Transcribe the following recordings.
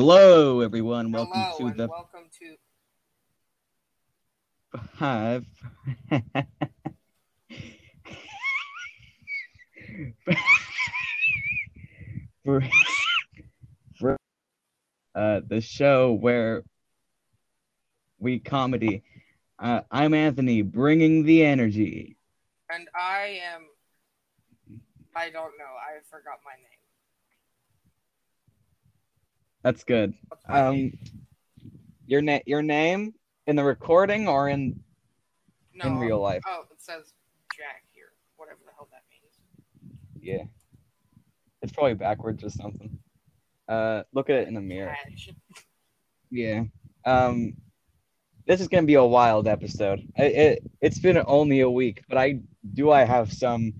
Hello, everyone. Welcome Hello to the welcome to. Hive. for, for uh, the show where we comedy. Uh, I'm Anthony, bringing the energy. And I am. I don't know. I forgot my name. That's good. What's my name? Um, your na- your name in the recording or in No. in real life? Oh, it says Jack here. Whatever the hell that means. Yeah. It's probably backwards or something. Uh, look at it in the mirror. Yeah. Um, this is gonna be a wild episode. I, it it's been only a week, but I do I have some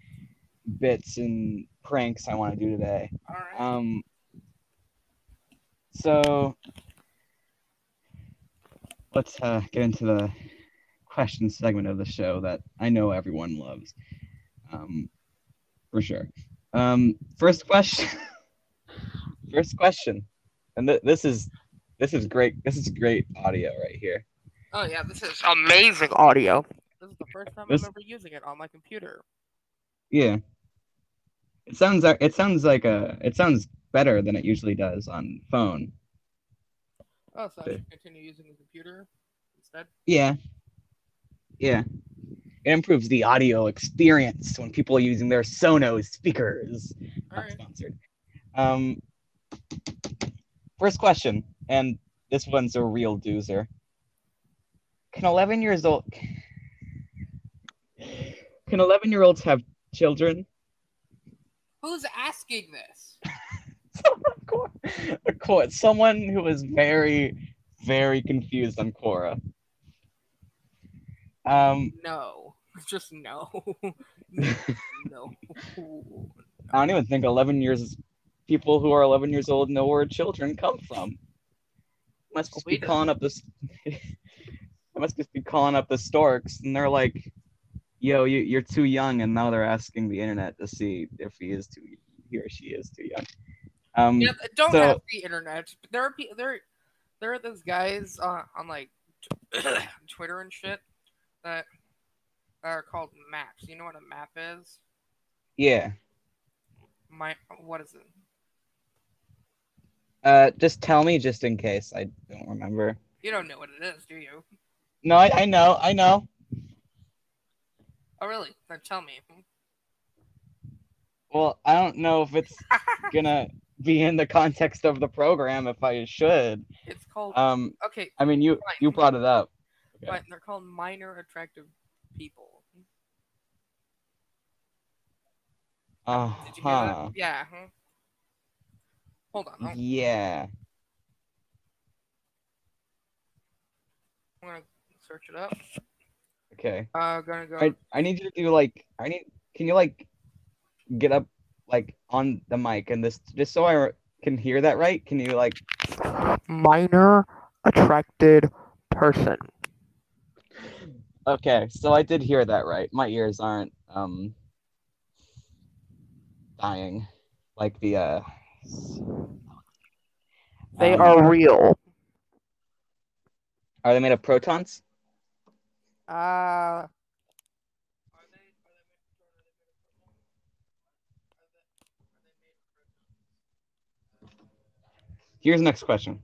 bits and pranks I want to do today. All right. Um. So let's uh, get into the question segment of the show that I know everyone loves. Um, for sure. Um, first question. first question, and th- this is this is great. This is great audio right here. oh yeah, this is amazing audio. This is the first time This- I'm ever using it on my computer. Yeah. It sounds like it sounds like a it sounds better than it usually does on phone. Oh, so I should continue using the computer instead. Yeah. Yeah. It improves the audio experience when people are using their Sonos speakers. All Not right. sponsored. Um first question, and this one's a real doozer. Can eleven years old can eleven year olds have children? Who's asking this? of course, of course, someone who is very, very confused on Quora. Um, No. Just no. no. I don't even think 11 years, is people who are 11 years old know where children come from. Must just be calling up this. I must just be calling up the storks, and they're like, "Yo, you, you're too young," and now they're asking the internet to see if he is too, he or she is too young. Um, Yeah, don't So- have the internet. There are there there are those guys uh, on like Twitter and shit that are called maps. You know what a map is? yeah. My what is it? Uh, just tell me, just in case I don't remember. You don't know what it is, do you? No, I, I know, I know. Oh really? Then tell me. Well, I don't know if it's gonna be in the context of the program. If I should, it's called um, okay, I mean, you you brought it up. okay. but they're called minor attractive people. Uh Did you hear huh. that? Yeah. Huh? Hold on. I'm, Yeah. I'm gonna search it up. Okay. Uh, gonna go. I I need you to do like I need. Can you like get up like on the mic and this just so I can hear that right? Can you like? minor attracted person. Okay, so I did hear that right. My ears aren't um dying like the uh. They um, are real. Are they made of protons? Uh. Here's the next question.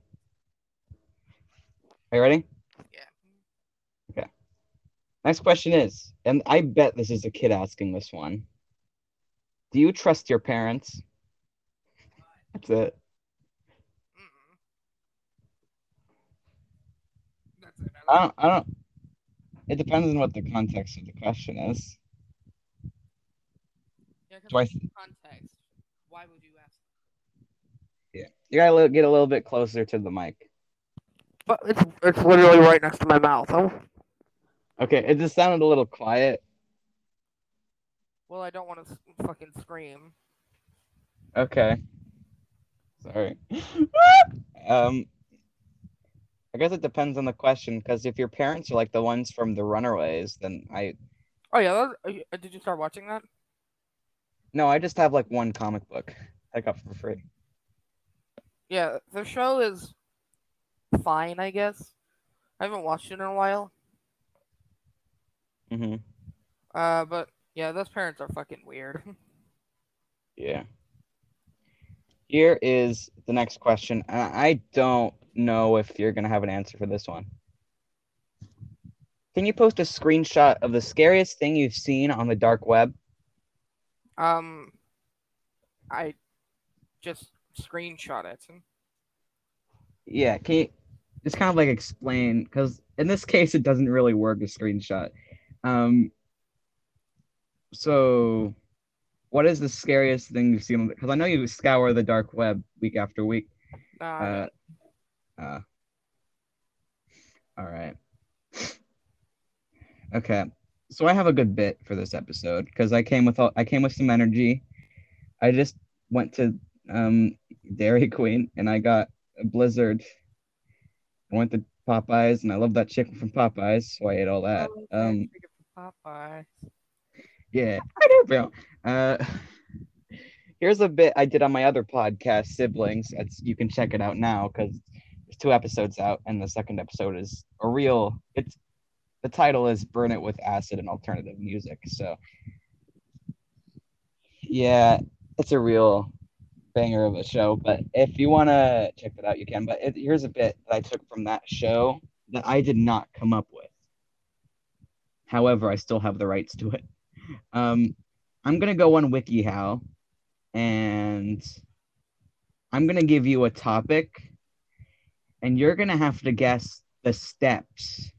Are you ready? Yeah. Okay. Next question is, and I bet this is a kid asking this one. Do you trust your parents? That's it. Mm-mm. That's it. I don't. I don't. It depends on what the context of the question is. Yeah, 'cause Do I th- context. Why would you ask? Yeah, you gotta get a little bit closer to the mic. But it's it's literally right next to my mouth. Oh. Okay, it just sounded a little quiet. Well, I don't want to fucking scream. Okay. Sorry. um, I guess it depends on the question, because if your parents are like the ones from the Runaways, then I Oh yeah, that, uh, did you start watching that? no, I just have like one comic book I got for free. yeah, the show is fine, I guess. I haven't watched it in a while. hmm Uh, but yeah, those parents are fucking weird. Yeah. Here is the next question. I don't know if you're gonna have an answer for this one. Can you post a screenshot of the scariest thing you've seen on the dark web? um, I just screenshot it. Yeah, can you just kind of like explain? Because in this case, it doesn't really work a screenshot. Um, so what is the scariest thing you've seen? Because I know you scour the dark web week after week. Uh, Uh, uh, all right. Okay, so I have a good bit for this episode because I came with all, I came with some energy. I just went to um Dairy Queen and I got a Blizzard. I went to Popeyes and I love that chicken from Popeyes, so I ate all that. oh, Um, chicken Popeye. yeah, I do, bro. Uh, here's a bit I did on my other podcast, Siblings. It's you can check it out now because two episodes out, and the second episode is a real. It's the title is "Burn It with Acid and Alternative Music." So, yeah, it's a real banger of a show. But if you want to check that out, you can. But it, here's a bit that I took from that show that I did not come up with. However, I still have the rights to it. Um, I'm gonna go on WikiHow, and I'm gonna give you a topic, and you're gonna have to guess the steps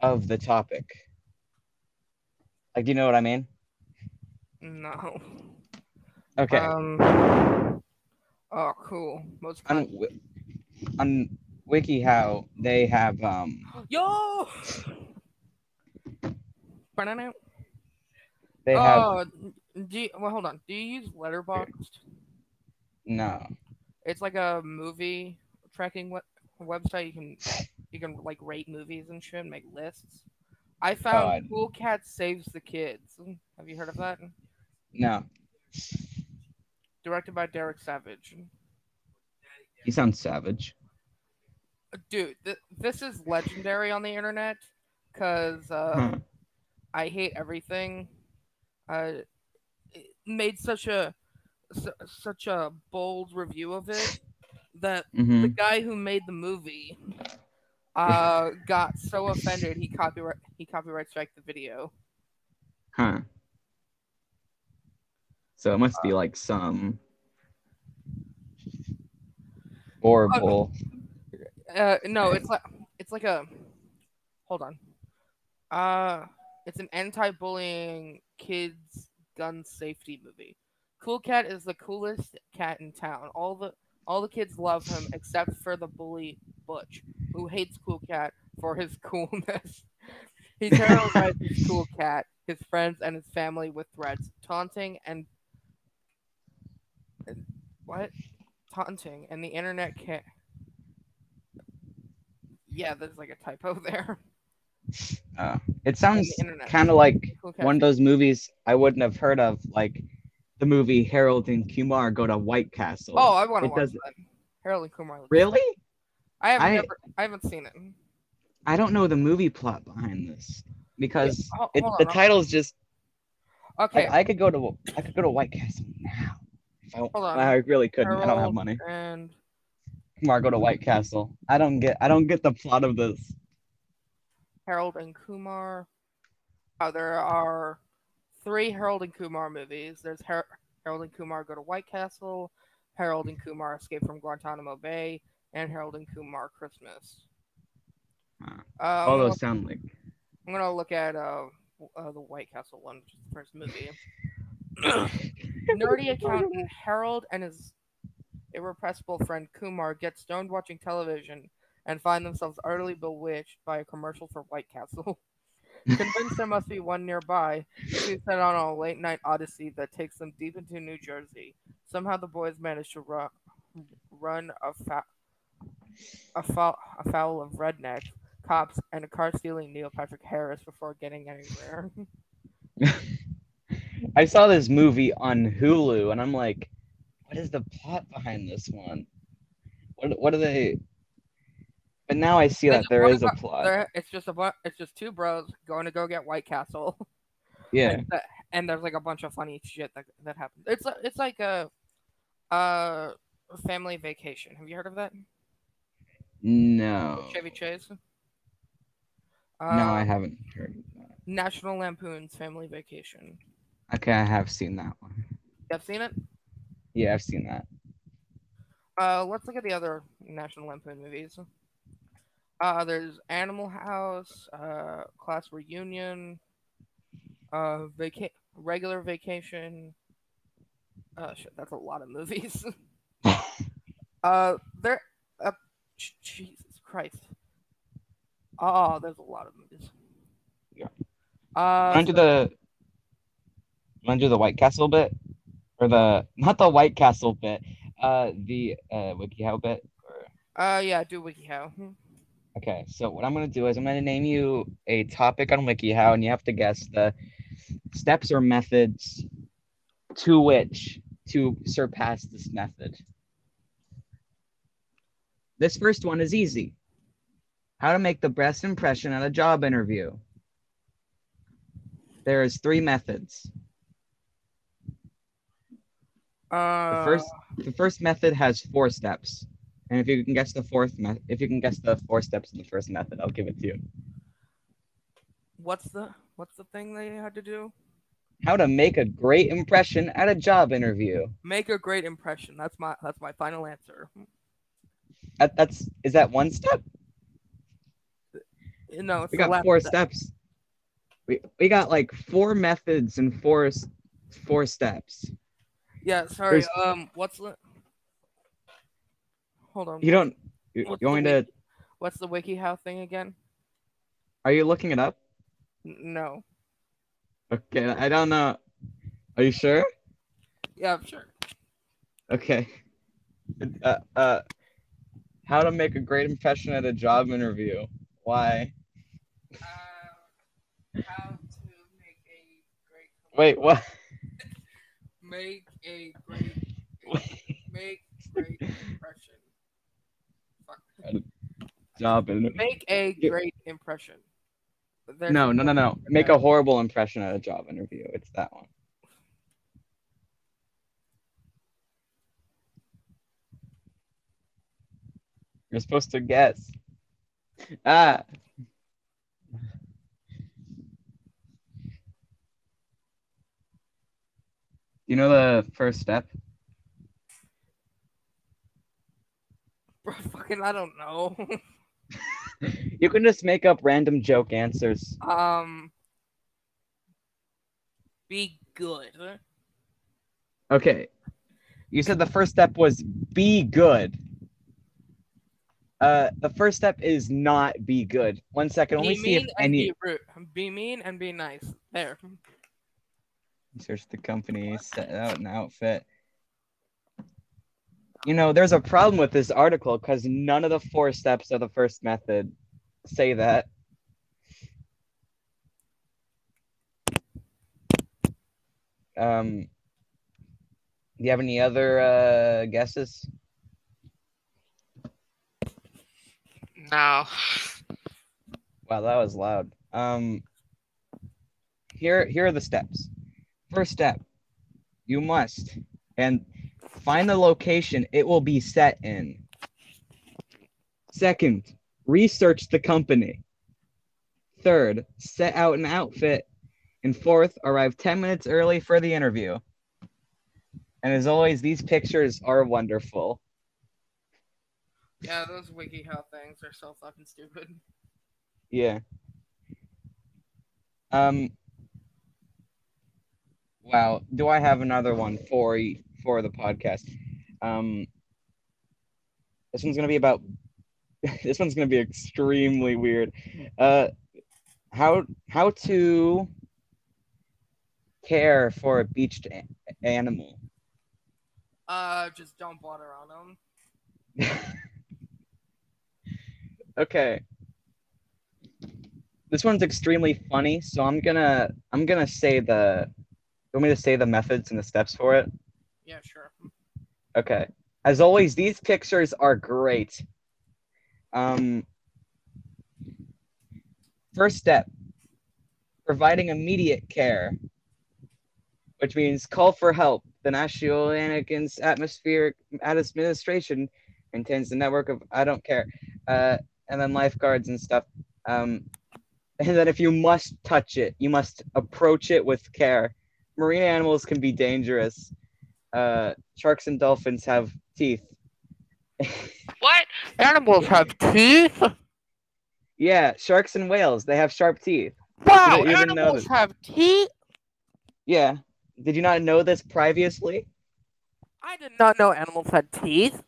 of the topic. Like, do you know what I mean? No. Okay. Um. Oh, cool. Most on, on WikiHow, they have um. Yo. Ba-na-na. They have Oh, do you, well, hold on. Do you use Letterboxd? no. It's like a movie tracking we- website. You can you can like rate movies and shit, and make lists. I found I- Cool Cat Saves the Kids. Have you heard of that? No. Directed by Derek Savage. He sounds savage. Dude, th- this is legendary on the internet because uh, Huh. I hate everything. Uh, it made such a su- such a bold review of it that the hmm guy who made the movie uh got so offended he copyright he copyright strike the video. Huh. So it must be like some horrible. Uh no, it's like it's like a hold on. Uh it's an anti-bullying kids gun safety movie. Cool Cat is the coolest cat in town. All the all the kids love him except for the bully Butch, who hates Cool Cat for his coolness. he terrorizes Cool Cat, his friends, and his family with threats, taunting and what? Taunting and the internet can Yeah, there's like a typo there. Uh, it sounds kind of like Cool one of those movies I wouldn't have heard of, like the movie Harold and Kumar Go to White Castle. Oh, I want to watch does- that. Harold and Kumar. really? I haven't I- never, I haven't seen it. I don't know the movie plot behind this because ho- it, hold the on, title's just Okay, like I could go to I could go to White Castle now. If I, Hold on. I really couldn't. I don't have money. And Kumar Go to White Castle. I don't get I don't get the plot of this. Harold and Kumar. Oh, there are three Harold and Kumar movies. There's Har- Harold and Kumar Go to White Castle, Harold and Kumar Escape from Guantanamo Bay, and Harold and Kumar Christmas. Huh. Uh, All those sound like I'm gonna look at uh, uh, the White Castle one, which is the first movie. Nerdy accountant Harold and his irrepressible friend Kumar get stoned watching television and find themselves utterly bewitched by a commercial for White Castle. Convinced there must be one nearby, two set on a late night odyssey that takes them deep into New Jersey. Somehow the boys manage to run, run afa- afoul, afoul of rednecks, cops, and a car stealing Neil Patrick Harris before getting anywhere. I saw this movie on Hulu and I'm like, what is the plot behind this one? What what are they? But now I see that there is a plot. There, it's just a bu- it's just two bros going to go get White Castle. Yeah. and, the- and there's like a bunch of funny shit that that happens. It's it's like a uh family vacation. Have you heard of that? No. Chevy Chase. No, I Uh, haven't heard of that. National Lampoon's Family Vacation. Okay, I have seen that one. You have seen it? Yeah, I've seen that. Uh, let's look at the other National Lampoon movies. Uh, there's Animal House, uh, Class Reunion, uh, vaca- regular vacation. Uh, shit, that's a lot of movies. uh, there, uh, Jesus Christ. Oh, there's a lot of movies. Yeah. Uh, Want to do the want to do the White Castle bit, or the not the White Castle bit, uh, the uh WikiHow bit. Or... uh, yeah, do WikiHow. Okay, so what I'm gonna do is I'm gonna name you a topic on WikiHow, and you have to guess the steps or methods to which to surpass this method. This first one is easy. How to make the best impression at a job interview. There is three methods. Uh, The first the first method has four steps. And if you can guess the fourth method, if you can guess the four steps in the first method, I'll give it to you. what's the what's the thing they had to do? How to make a great impression at a job interview. Make a great impression. That's my that's my final answer. That, that's is that one step? No, it's We got four step. steps. We we got like four methods and four four steps. Yeah, sorry. There's- Um, what's? Hold on. You don't you, What's you want the me to What's the WikiHow thing again? are you looking it up? No. Okay, I don't know. Are you sure? Yeah, I'm sure. Okay. Uh, uh how to make a great impression at a job interview. Why? Uh, how to make a great. Wait, what? Make a great. Make great impression. Job interview. Make a great impression. There's- No, no, no, no. Make a horrible impression at a job interview. It's that one. You're supposed to guess. Ah. You know the first step? Bro, fucking, I don't know. You can just make up random joke answers. um, be good. Okay. You said the first step was be good. Uh, the first step is not be good. One second. Let me see if any. be rude. Be mean and be nice. There. Search the company, set out an outfit. You know, there's a problem with this article because none of the four steps of the first method say that. Um, do you have any other uh, guesses? No. Wow, that was loud. Um, here, here are the steps. First step, you must and find the location it will be set in. Second, research the company. Third, set out an outfit. And fourth, arrive 10 minutes early for the interview. And as always, these pictures are wonderful. Yeah, those WikiHow things are so fucking stupid. Yeah. Um. Wow. Do I have another one for y- for the podcast? Um. This one's gonna be about. this one's gonna be extremely weird. Uh, how how to care for a beached a- animal. Uh, just don't bother on them. okay. This one's extremely funny, so I'm gonna I'm gonna say the. You want me to say the methods and the steps for it? Okay. As always, these pictures are great. Um, first step providing immediate care, which means call for help. The National Oceanic Atmospheric Administration maintains the network of I don't care, uh, and then lifeguards and stuff. Um, and then if you must touch it, you must approach it with care. Marine animals can be dangerous. Uh, sharks and dolphins have teeth. What? Animals have teeth. Yeah, sharks and whales, they have sharp teeth. Wow, You know animals have teeth. Yeah. Did you not know this previously? I did not know animals had teeth.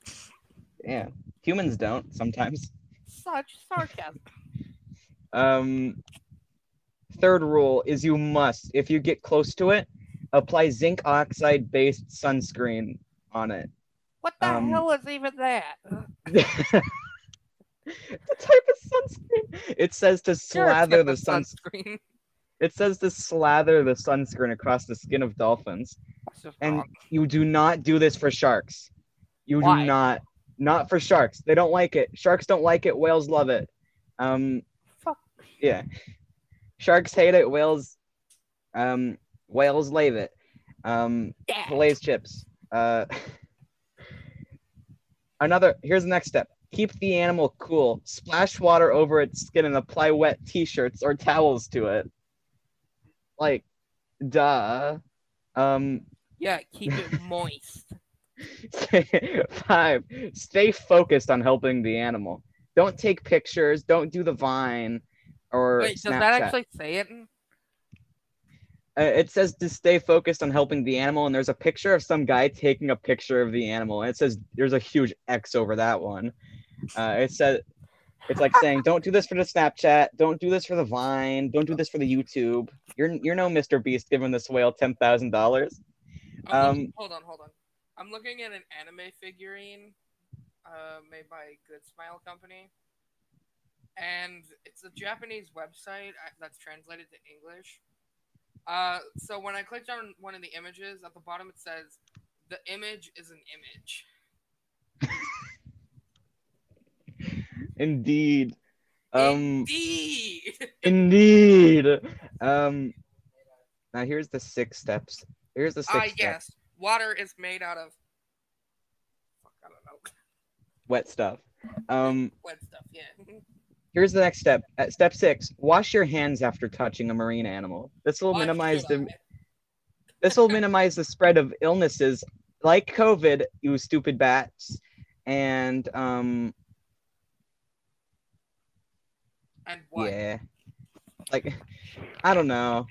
Yeah. Humans don't sometimes. Such sarcasm. Um third rule is you must, if you get close to it, apply zinc oxide based sunscreen on it. What the Um, hell is even that? the type of sunscreen. It says to slather the sun. sunscreen. It says to slather the sunscreen across the skin of dolphins. And you do not do this for sharks. You Why? do not. Not for sharks. They don't like it. Sharks don't like it. Whales love it. Um, Fuck. yeah. Sharks hate it. Whales, um, whales love it. Um, Yeah. Lay's chips. Uh, another. Here's the next step. Keep the animal cool. Splash water over its skin and apply wet T-shirts or towels to it. Like, duh. Um, Yeah, keep it moist. five. Stay focused on helping the animal. Don't take pictures. Don't do the Vine or Wait, does Snapchat. that actually say it? Uh, it says to stay focused on helping the animal, and there's a picture of some guy taking a picture of the animal, and it says there's a huge X over that one. Uh, it says it's like saying, "Don't do this for the Snapchat. Don't do this for the Vine. Don't do this for the YouTube. You're you're no Mr. Beast giving this whale ten thousand dollars." Um, hold on, hold on. I'm looking at an anime figurine uh, made by Good Smile Company, and it's a Japanese website uh, that's translated to English. Uh, so when I clicked on one of the images at the bottom, it says the image is an image. Indeed. Um. Indeed. Indeed. Um. Now here's the six steps. Here's the six Ah, steps. yes. Water is made out of. Fuck, I don't know. Wet stuff. Um. Wet stuff. Yeah. Here's the next step. At step six, wash your hands after touching a marine animal. This will minimize the this will minimize the spread of illnesses like COVID, you stupid bats, and um And what? yeah, like I don't know.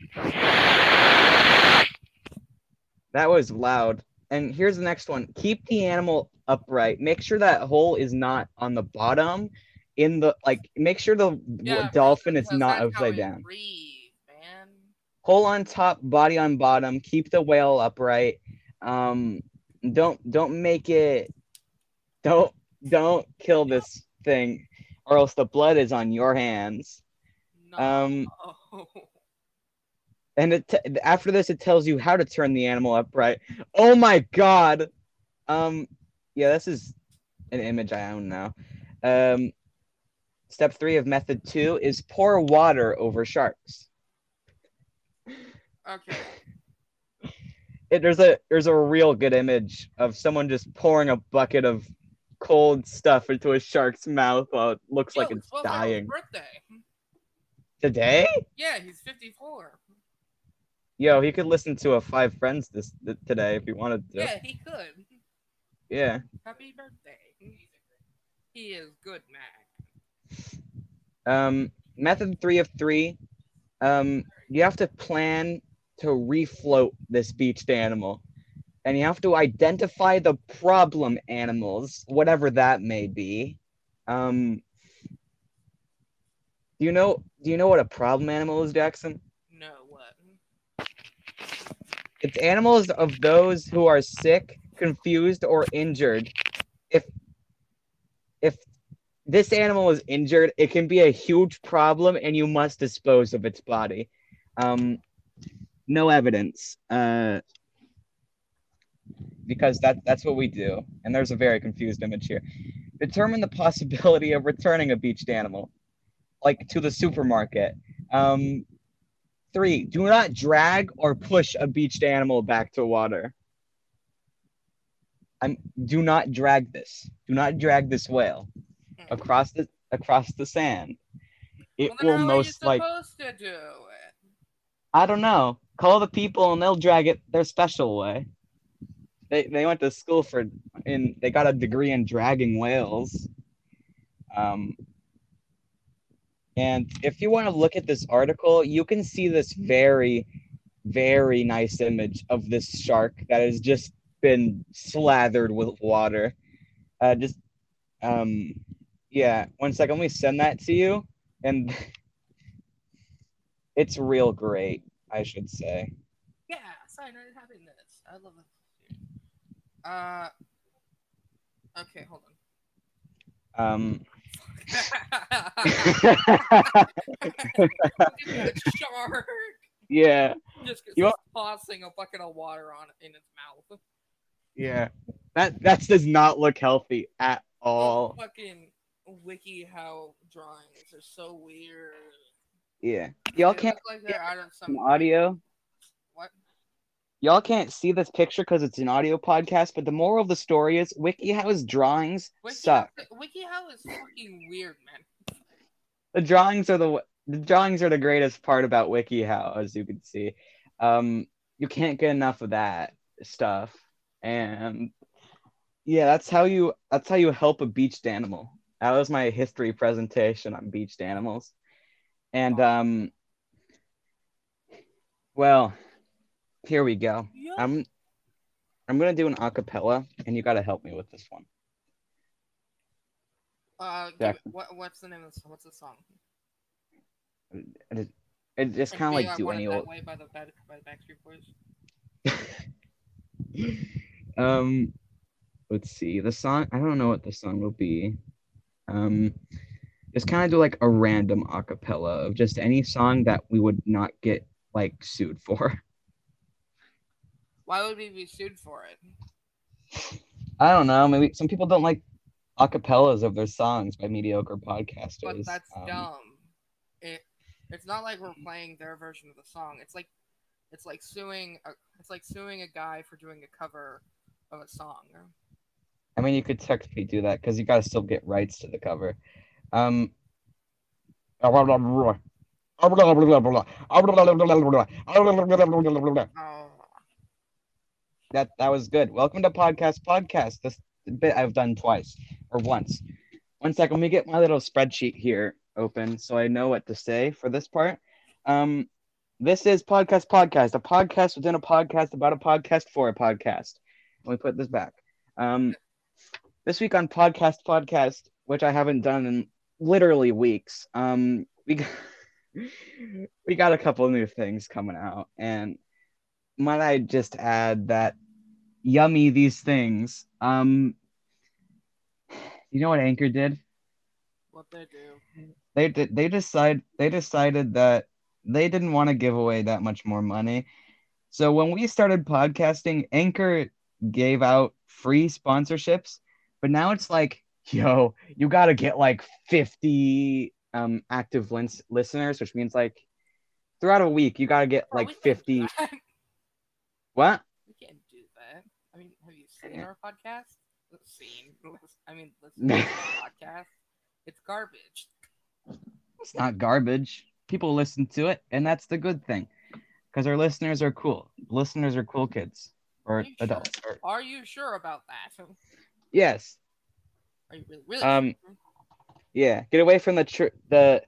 That was loud. And here's the next one. Keep the animal upright. Make sure that hole is not on the bottom. In the like, make sure the Yeah, dolphin is not upside down. breathe, hole on top, body on bottom. Keep the whale upright. Um, don't don't make it. Don't don't kill this thing, or else the blood is on your hands. No. Um, and it t- after this, it tells you how to turn the animal upright. Oh my god. Um, yeah, this is an image I own now. Um, step three of method two is pour water over sharks. okay. it, there's a there's a real good image of someone just pouring a bucket of cold stuff into a shark's mouth while it looks like it's dying. birthday. Today? Yeah, he's 54. Yo, he could listen to a Five Friends this th- today if he wanted to. Yeah, he could. Yeah. Happy birthday. He is good, Mac. Um, method three of three. Um, you have to plan to refloat this beached animal, and you have to identify the problem animals, whatever that may be. Um, do you know? Do you know what a problem animal is, Jackson? No, what? It's animals of those who are sick, confused, or injured. This animal is injured, it can be a huge problem, and you must dispose of its body. Um, no evidence. Uh, because that that's what we do. And there's a very confused image here. Determine the possibility of returning a beached animal, like to the supermarket. Um, three. Do not drag or push a beached animal back to water. I'm. Do not drag this. Do not drag this whale across the across the sand. It Well, will how most are you like supposed to do it? I don't know. Call the people and they'll drag it their special way. They they went to school for in they got a degree in dragging whales. Um and if you want to look at this article, you can see this very very nice image of this shark that has just been slathered with water. Uh just um yeah, one second, let me send that to you and it's real great, I should say. Yeah, sign right having this. I love it. Uh. Okay, hold on. Um shark yeah, just You want- tossing a bucket of water on in its mouth. yeah. That that does not look healthy at all. Those fucking WikiHow drawings are so weird. Yeah. Y'all They can't like they're out of some audio. What? Y'all can't see this picture because it's an audio podcast, but the moral of the story is WikiHow's drawings suck. WikiHow is fucking weird, man. The drawings are the the drawings are the greatest part about WikiHow, as you can see. Um, you can't get enough of that stuff, and yeah, that's how you that's how you help a beached animal. That was my history presentation on beached animals, and um, well, here we go. Yeah. I'm I'm gonna do an acapella, and you gotta help me with this one. Uh, it- what what's the name of the song? What's the song? It, it just kind of like I do any old. way by the Bad, by the Backstreet Boys. um, let's see. The song. I don't know what the song will be. Um, just kind of do like a random acapella of just any song that we would not get like sued for. Why would we be sued for it? I don't know. Maybe some people don't like acapellas of their songs by mediocre podcasters. But that's Um, dumb. It it's not like we're playing their version of the song. It's like it's like suing a, it's like suing a guy for doing a cover of a song. I mean, you could technically do that because you gotta still get rights to the cover. Um. That that was good. Welcome to podcast podcast. This bit I've done twice or once. One second, let me get my little spreadsheet here open so I know what to say for this part. Um, this is podcast podcast, a podcast within a podcast about a podcast for a podcast. Let me put this back. Um, this week on podcast podcast, which I haven't done in literally weeks. Um, we got, we got a couple new things coming out, and might I just add that yummy these things. Um, you know what Anchor did? what they do. They did. They decide. They decided that they didn't want to give away that much more money. So when we started podcasting, Anchor gave out free sponsorships, but now it's like, yo, you got to get like 50 um active lins- listeners, which means like throughout a week you got to get like we 50 what? We can't do that. I mean, have you seen our podcast? Seen? I mean, listen to our podcast. It's garbage. It's not garbage. People listen to it, and that's the good thing, because our listeners are cool. Listeners are cool kids or Are you sure? adults. Or, Are you sure about that? Yes, Are you really, really Um, yeah. Get away from the tr- the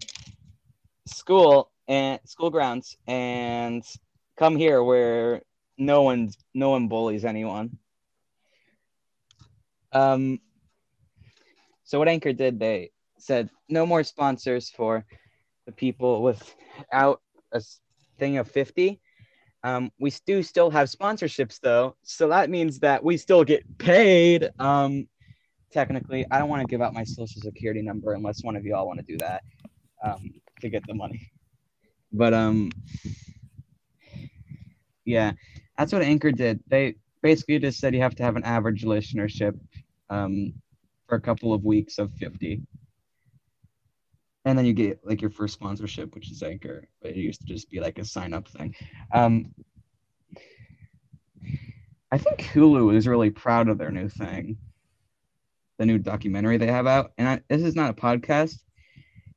school and school grounds, and come here where no one's no one bullies anyone. Um. So what Anchor did, they said no more sponsors for the people without a thing of 50. Um, we do still have sponsorships though, so that means that we still get paid. Um, technically, I don't want to give out my social security number unless one of y'all want to do that um, to get the money. But um, yeah, that's what Anchor did. They basically just said you have to have an average listenership um, for a couple of weeks of 50 and then you get like your first sponsorship which is anchor but it used to just be like a sign up thing um, i think hulu is really proud of their new thing the new documentary they have out and I, this is not a podcast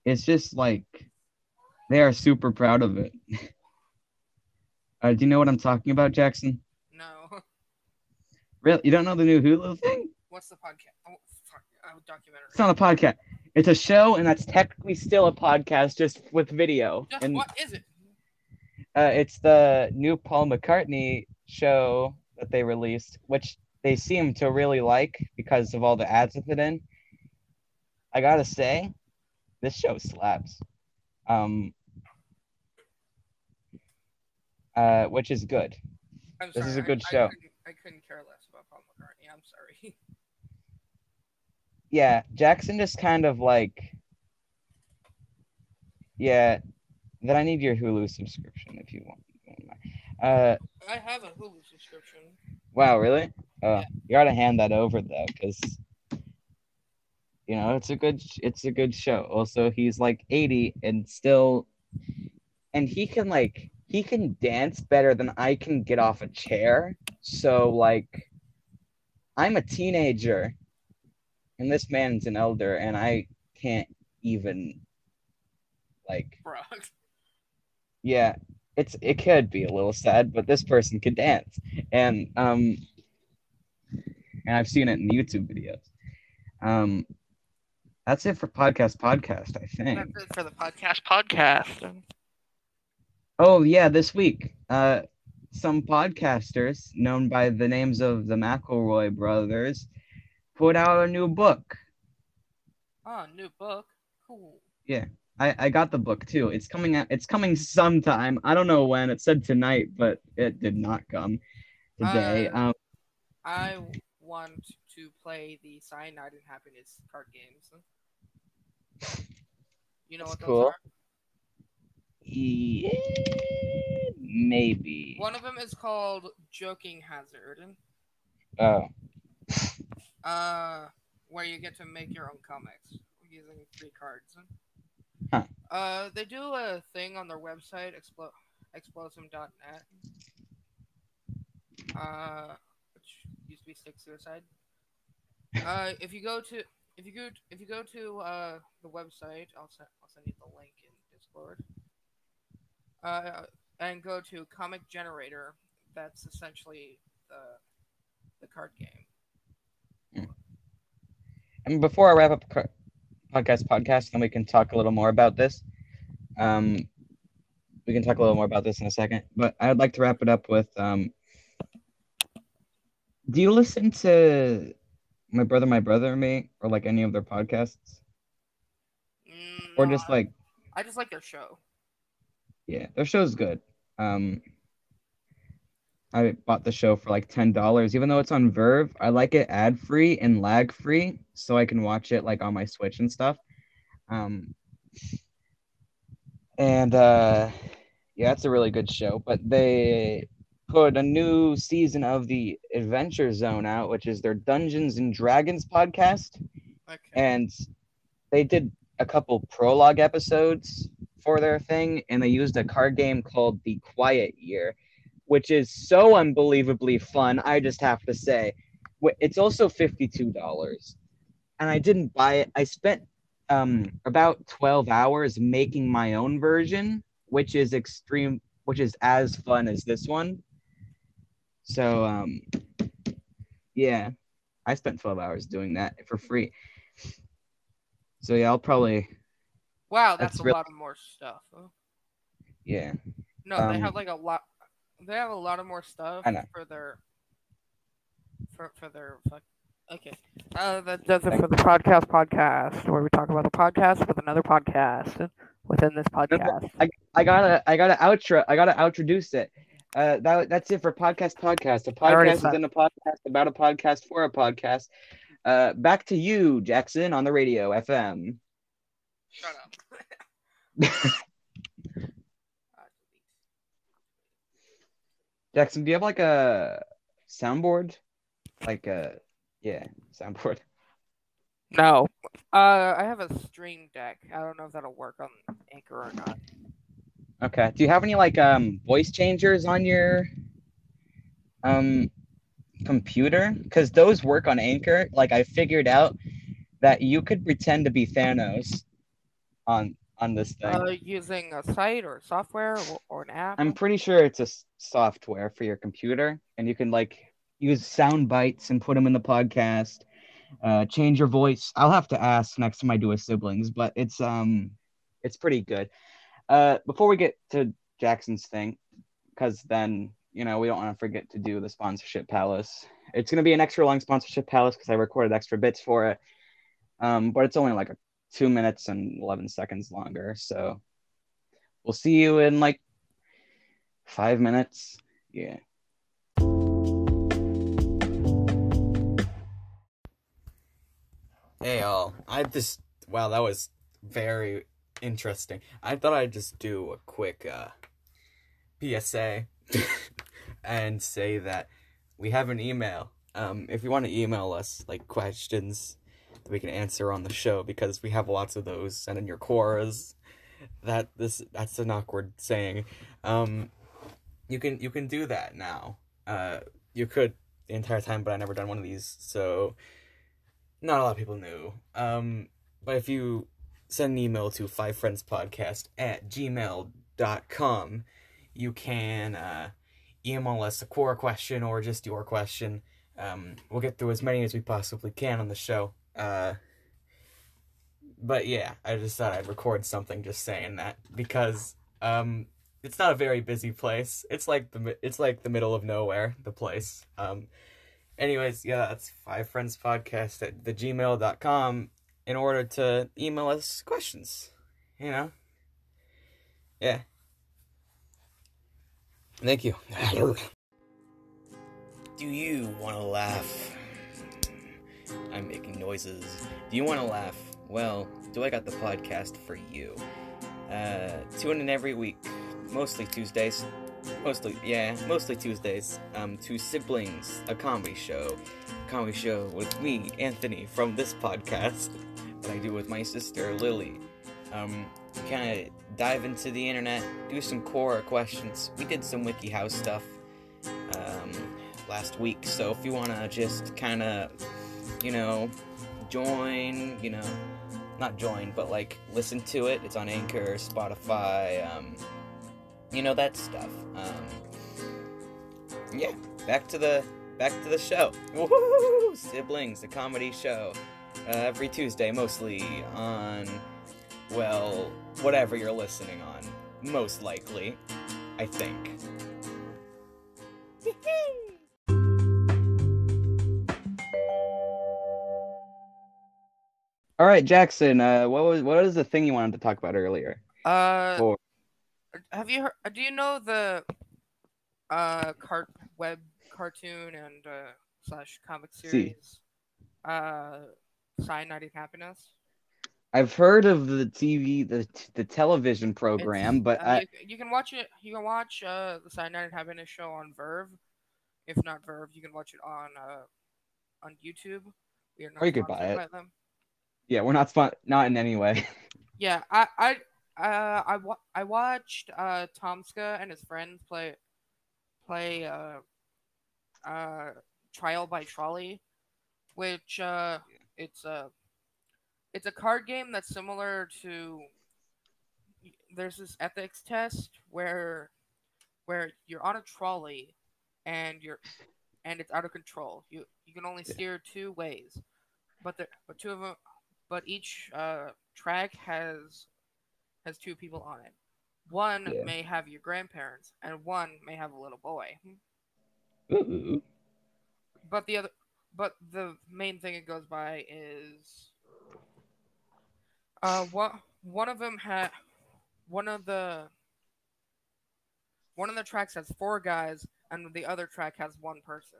it's just like they are super proud of it uh, do you know what i'm talking about jackson No. really you don't know the new hulu thing What's the podcast? Oh, fuck. Oh, documentary. It's not a podcast. It's a show, and that's technically still a podcast, just with video. Just and what is it? uh, it's the new Paul McCartney show that they released, which they seem to really like because of all the ads that it in. I gotta say, this show slaps. Um, uh, which is good. This is a good I show. couldn't- I couldn't care less about Paul McCartney. I'm sorry. Yeah, Jackson just kind of like, yeah. Then I need your Hulu subscription if you want. Uh, I have a Hulu subscription. Wow, really? Oh, Yeah. you gotta hand that over though, because you know it's a good it's a good show. Also, he's like 80 and still, and he can like he can dance better than I can get off a chair. So like, I'm a teenager, and this man's an elder, and I can't even like Bro. yeah it's it could be a little sad but this person could dance and um and i've seen it in youtube videos um that's it for podcast podcast i think That's it for the Podcast podcast. podcast. oh yeah this week uh some podcasters known by the names of the mcelroy brothers put out a new book Oh, new book. Cool. Yeah. I, I got the book too. It's coming out. It's coming sometime. I don't know when. It said tonight, but it did not come today. Uh, um, I want to play the Cyanide and Happiness card games. You know That's what those cool. are? yeah, maybe. One of them is called Joking Hazard. Oh, Uh, where you get to make your own comics using three cards. Huh. Uh, they do a thing on their website, explo- explosm.net. Uh, which used to be Stick Suicide. Uh, if you go to if you go if you go to uh the website, I'll send I'll send you the link in Discord. Uh, and go to Comic Generator. That's essentially the the card game. And before I wrap up podcast podcast, then we can talk a little more about this. Um, we can talk a little more about this in a second, but I'd like to wrap it up with um. Do you listen to my brother, my brother, and me, or like any of their podcasts, Mm, or just like I just like their show. Yeah, their show's good. Um, I bought the show for like ten dollars, even though it's on VRV. I like it ad free and lag free, so I can watch it like on my Switch and stuff. Um, and uh, yeah, it's a really good show. But they put a new season of the Adventure Zone out, which is their Dungeons and Dragons podcast Okay. and they did a couple prologue episodes for their thing and they used a card game called the quiet year which is so unbelievably fun i just have to say it's also $52 and i didn't buy it i spent um, about 12 hours making my own version which is extreme which is as fun as this one so um yeah i spent 12 hours doing that for free so yeah, I'll probably wow, that's, that's a real- lot of more stuff. huh? yeah. No, they Um, have like a lot. They have a lot of more stuff I know. for their for for their fuck. Okay, uh, that does it for the podcast podcast where we talk about the podcast with another podcast within this podcast. I I gotta I gotta outro I gotta introduce it. Uh that that's it for podcast podcast. A podcast within a podcast about a podcast for a podcast. Uh back to you, Jackson, on the radio FM. Shut up. Jackson, do you have like a soundboard? Like a yeah, soundboard. No. Uh, I have a Stream Deck. I don't know if that'll work on Anchor or not. Okay. Do you have any like um voice changers on your um computer? Because those work on Anchor. Like I figured out that you could pretend to be Thanos on on this thing. Uh, using a site or software or, or an app. I'm pretty sure it's a s- software for your computer, and you can like use sound bites and put them in the podcast. Uh, change your voice. I'll have to ask next time I do a siblings, but it's um, it's pretty good. Uh, before we get to Jackson's thing, because then you know we don't want to forget to do the sponsorship palace. It's gonna be an extra long sponsorship palace because I recorded extra bits for it. Um, but it's only like a two minutes and eleven seconds longer, so we'll see you in like five minutes. Yeah. Hey all, I just wow, that was very interesting. I thought I'd just do a quick uh PSA and say that we have an email. Um if you want to email us like questions we can answer on the show because we have lots of those send in your Quoras. That this that's an awkward saying. Um you can you can do that now. Uh you could the entire time but I never done one of these, so not a lot of people knew. Um, but if you send an email to fivefriendspodcast at gmail.com, you can uh, email us a Quora question or just your question. Um, we'll get through as many as we possibly can on the show. Uh, but yeah, I just thought I'd record something just saying that because um, it's not a very busy place. It's like the it's like the middle of nowhere, the place. Um, anyways, yeah, that's five friends podcast at the gmail.com in order to email us questions. You know? Yeah. Thank you. Do you want to laugh? I'm making noises. Do you want to laugh? Well, do I got the podcast for you? Uh, tune in every week, mostly Tuesdays, mostly yeah mostly tuesdays. Um to siblings a comedy show. Comedy show with me anthony from this podcast that i do with my sister lily. Um kind of dive into the internet do some Quora questions. We did some wikihow stuff um last week. So if you want to just kind of you know join you know not join but like listen to it it's on anchor spotify um you know that stuff. Um, yeah, back to the back to the show. Woohoo! Siblings, the comedy show, uh, every Tuesday, mostly on, well, whatever you're listening on, most likely, I think. All right, Jackson. Uh, what was what was the thing you wanted to talk about earlier? Uh, Or have you heard? Do you know the uh cart web cartoon and uh slash comic series? See. uh Cyanide Happiness? I've heard of the TV, the the television program, It's- but uh, I you, you can watch it. You can watch uh the Cyanide Happiness show on VRV. If not VRV, you can watch it on uh on YouTube. We are not Or you could buy it. them. Yeah, we're not spon- not in any way. Yeah, I I uh I wa- I watched uh Tomska and his friends play play uh uh Trial by Trolley, which uh it's a it's a card game that's similar to there's this ethics test where where you're on a trolley and you're and it's out of control. You you can only steer two ways, but the but two of them but each uh, track has has two people on it. One Yeah. may have your grandparents, and one may have a little boy. Ooh. But the other, but the main thing it goes by is, uh, one one of them had one of the one of the tracks has four guys, and the other track has one person.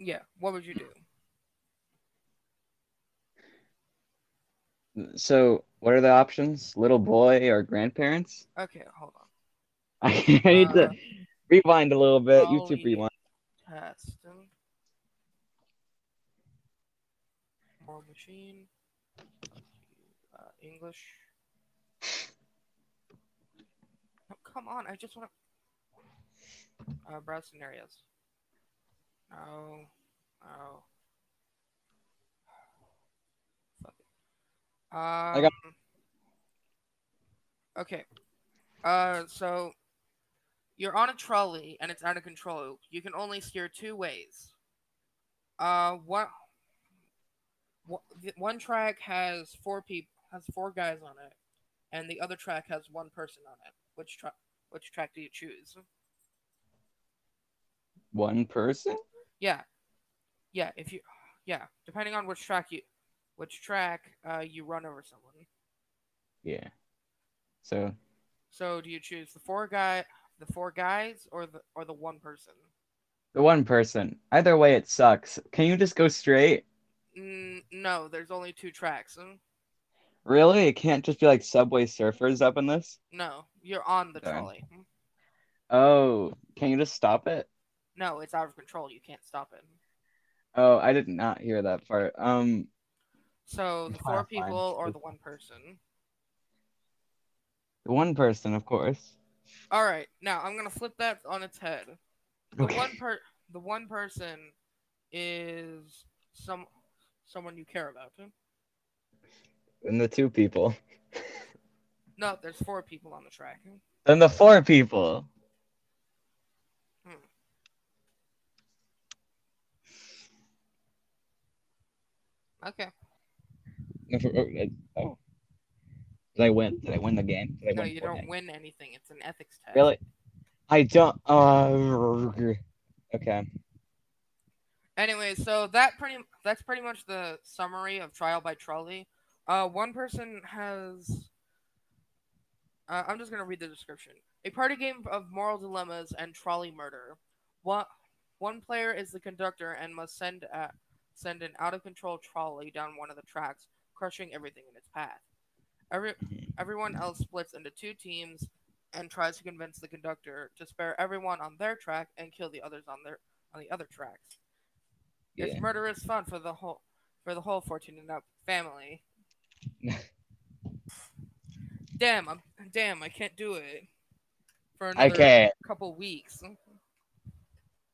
Yeah, what would you do? So, what are the options? Little boy or grandparents? Okay, hold on. I need Uh, to rewind a little bit. YouTube rewind. best. War Machine. Uh, English. Oh, come on, I just want to. Uh, browse scenarios. No. No. It. Um, got- Okay. Uh, so you're on a trolley and it's out of control. You can only steer two ways. Uh, one, wha- one track has four people, has four guys on it, and the other track has one person on it. Which track? Which track do you choose? One person? Yeah, yeah. If you, yeah, depending on which track you, which track uh you run over someone. Yeah. So So do you choose the four guy, the four guys, or the or the one person? the one person. Either way, it sucks. Can you just go straight? Mm, no, there's only two tracks. Really? It can't just be like Subway Surfers up in this? No, you're on the trolley. Oh, can you just stop it? No, it's out of control. You can't stop it. Oh, I did not hear that part. Um, So the four people or the one person. the one person, of course. All right, now I'm gonna flip that on its head. The Okay. one per the one person is some someone you care about. And the two people. No, there's four people on the track. Then the four people. Hmm. Okay. Oh. Did I win? Did I win the game? Did I No, win you Fortnite? don't win anything. It's an ethics test. Really? I don't. Uh, okay. Anyway, so that pretty that's pretty much the summary of Trial by Trolley. Uh, one person has. Uh, I'm just gonna read the description. A party game of moral dilemmas and trolley murder. One one player is the conductor and must send a, send an out of control trolley down one of the tracks, crushing everything in its path. Every everyone else splits into two teams and tries to convince the conductor to spare everyone on their track and kill the others on their on the other tracks. It's Yeah. murderous fun for the whole for the whole 14 and up family. damn, I'm damn, I can't do it for I another can. couple weeks.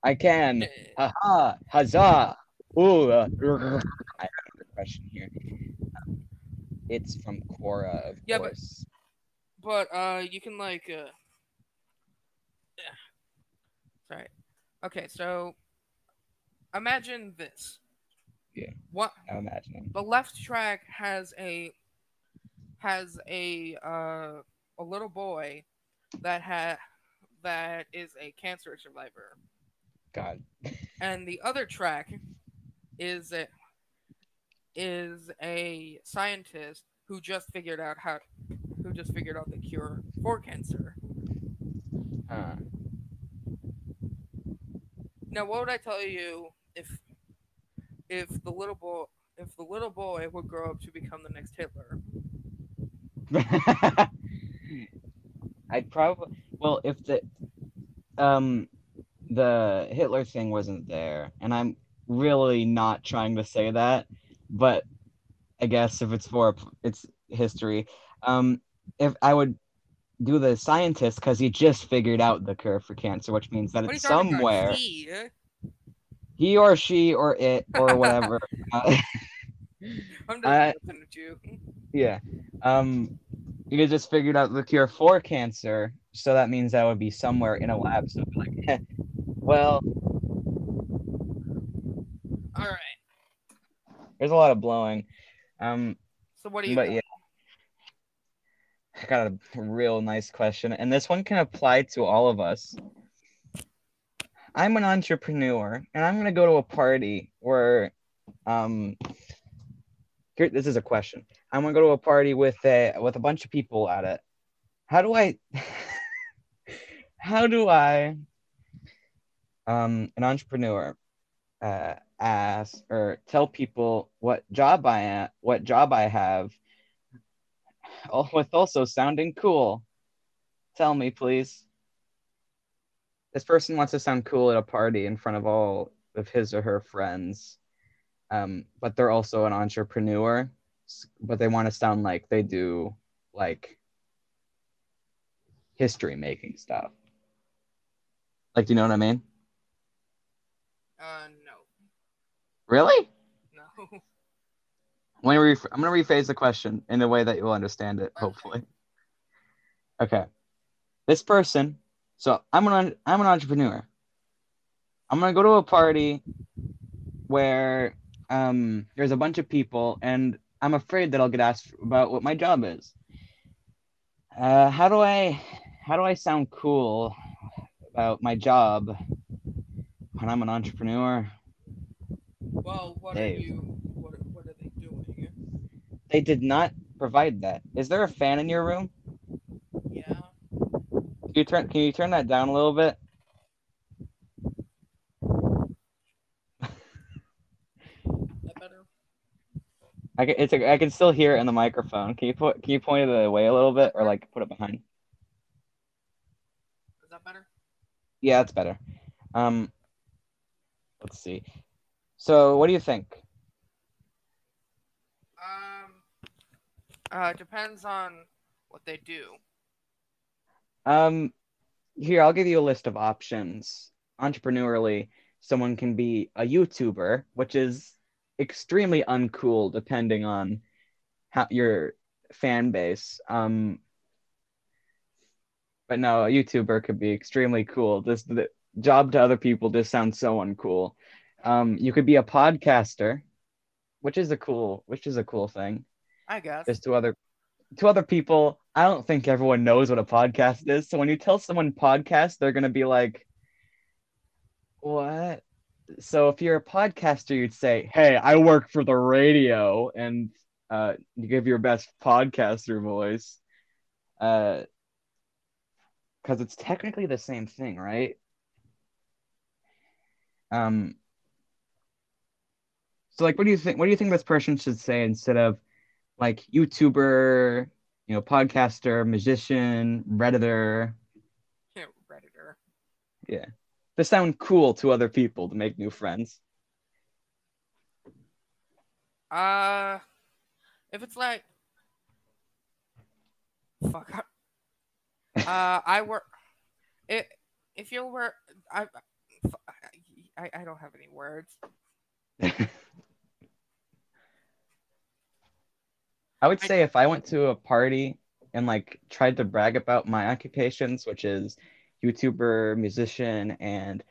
I can. Haha. Huzzah. Ooh. Uh, I have a question here. It's from Quora, of Yeah, but- course. But uh, you can like uh, yeah. Sorry. Okay, so imagine this. Yeah. What I'm imagining. the left track has a has a uh, a little boy that ha that is a cancer survivor, God. and the other track is a is a scientist who just figured out how who just figured out the cure for cancer. Huh. Now, what would I tell you if if the little boy if the little boy would grow up to become the next Hitler? I'd probably well if the um the Hitler thing wasn't there, and I'm really not trying to say that, but I guess if it's for it's history, um, if I would do the scientist because he just figured out the cure for cancer, which means that What it's somewhere He, or she or it or whatever. uh, I'm just to you. Yeah. Um, you just figured out the cure for cancer, so that means that would be somewhere in a lab. So like, well, All right. There's a lot of blowing. Um, So what do you? but got? yeah, I got a real nice question, and this one can apply to all of us. I'm an entrepreneur, and I'm gonna go to a party where, um, here this is a question. I'm gonna go to a party with a with a bunch of people at it. How do I? how do I? Um, an entrepreneur, uh, ask or tell people what job I am, what job I have, all with also sounding cool. Tell me, please. this person wants to sound cool at a party in front of all of his or her friends, um, but they're also an entrepreneur, but they want to sound like they do like history making stuff. Like, do you know what I mean? Uh, Really? no. Me reph- I'm going to rephrase the question in a way that you'll understand it, hopefully. Okay. This person, so I'm an I'm an entrepreneur. I'm gonna go to a party where um there's a bunch of people and I'm afraid that I'll get asked about what my job is. Uh, how do I how do I sound cool about my job when I'm an entrepreneur? Well, what Dave. are you? What What are they doing? They did not provide that. Is there a fan in your room? Yeah. Can you turn can you turn that down a little bit? That better? I can, it's a, I can still hear it in the microphone. Can you put can you point it away a little bit or like put it behind? Is that better? Yeah, that's better. Um, let's see. So, what do you think? Um. Uh, depends on what they do. Um, here I'll give you a list of options. Entrepreneurially, someone can be a YouTuber, which is extremely uncool depending on how your fan base. Um, but no, a YouTuber could be extremely cool. This the job to other people just sounds so uncool. Um, you could be a podcaster, which is a cool, which is a cool thing. I guess. Just to other to other people, I don't think everyone knows what a podcast is. So when you tell someone podcast, they're gonna be like, "What?" So if you're a podcaster, you'd say, "Hey, I work for the radio," and uh, you give your best podcaster voice, uh, because it's technically the same thing, right? Um. So like, what do you think? What do you think this person should say instead of like YouTuber, you know, podcaster, musician, redditor, Yeah, Redditor. to sound cool to other people to make new friends. Uh, if it's like, fuck. Up. Uh, I work. It if you were I, I, I don't have any words. I would say if I went to a party and like tried to brag about my occupations, which is YouTuber, musician, and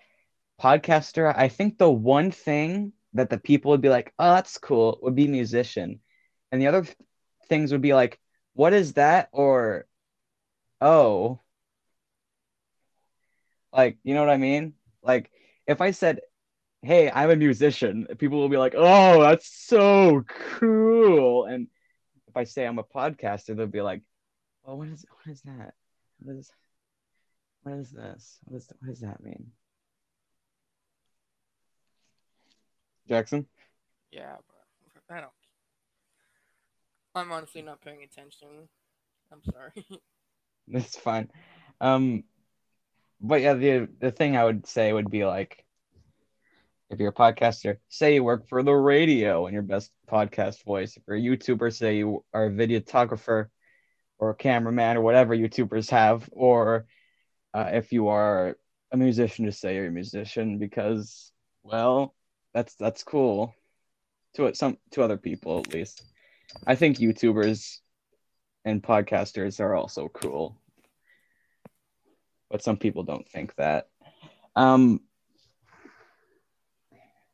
podcaster, I think the one thing that the people would be like, "Oh, that's cool," would be musician, and the other th- things would be like, "What is that?" or "Oh." Like, you know what I mean? Like, if I said, "Hey, I'm a musician," people will be like, "Oh, that's so cool," and I say I'm a podcaster, they'll be like, "Oh, what is what is that? What is what is this? What is what does that mean?" Jackson, Yeah, but I don't. I'm honestly not paying attention. I'm sorry. that's fine. Um, but yeah, the the thing I would say would be like, if you're a podcaster, say you work for the radio in your best podcast voice. If you're a YouTuber, say you are a videographer or a cameraman or whatever YouTubers have, or uh, if you are a musician, just say you're a musician because, well, that's that's cool to some to other people at least. I think YouTubers and podcasters are also cool, but some people don't think that. Um,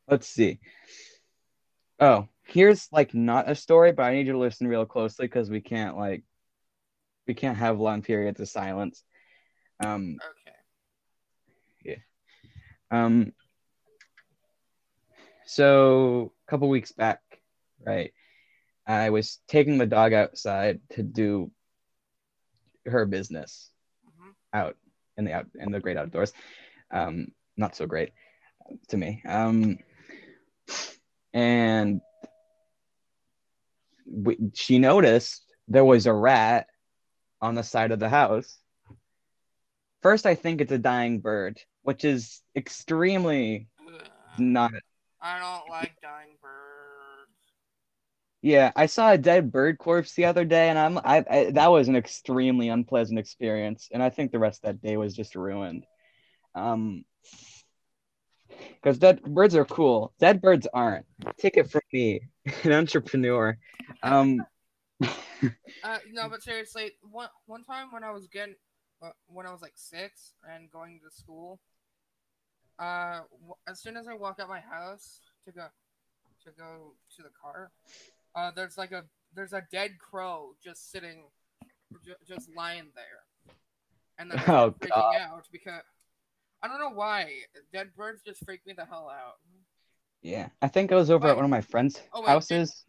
let's see. Oh, here's like not a story, but I need you to listen real closely because we can't like we can't have long periods of silence. Um, okay. Yeah. Um, so a couple weeks back, right, I was taking the dog outside to do her business hmm out in the out in the great outdoors. Um, not so great to me. Um, and we, she noticed there was a rat on the side of the house. First, I think it's a dying bird, which is extremely not. I don't like dying birds. Yeah, I saw a dead bird corpse the other day, and I'm I, I that was an extremely unpleasant experience, and I think the rest of that day was just ruined. Um, because dead birds are cool, dead birds aren't. Take it from me, an entrepreneur. Um, Uh, no, but seriously, one one time when I was getting, uh, when I was like six and going to school, uh, w- as soon as I walk out my house to go, to go to the car, uh, there's like a there's a dead crow just sitting, ju- just lying there, and then I Oh, freaking God. out because I don't know why dead birds just freak me the hell out. yeah, I think I was over at one of my friends' Oh, wait, houses.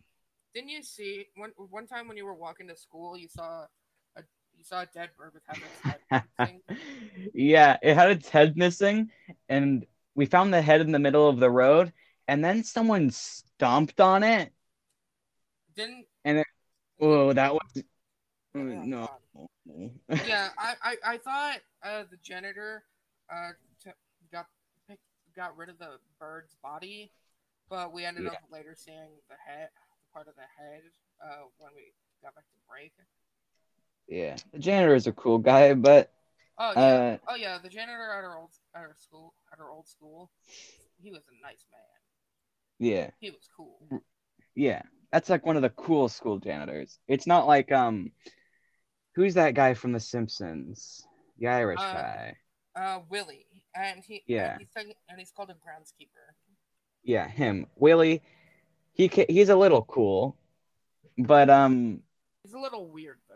Didn't you see one one time when you were walking to school, you saw a you saw a dead bird with having its head missing? yeah, it had its head missing, and we found the head in the middle of the road, and then someone stomped on it. Didn't and Oh, that was Oh, no. yeah, I, I, I thought uh, the janitor uh got picked, got rid of the bird's body, but we ended Yeah. up later seeing the head, part of the head, uh, when we got back to break. yeah, the janitor is a cool guy, but Oh yeah, uh, oh yeah, the janitor at our old at our school at our old school, he was a nice man. yeah, He was cool. yeah, that's like one of the cool school janitors. It's not like um, who's that guy from The Simpsons? The Irish Uh, guy. Uh, Willie, and he Yeah. and he's, tech- and he's called a groundskeeper. Yeah, him. Willie. He ca- he's a little cool, but um, He's a little weird though.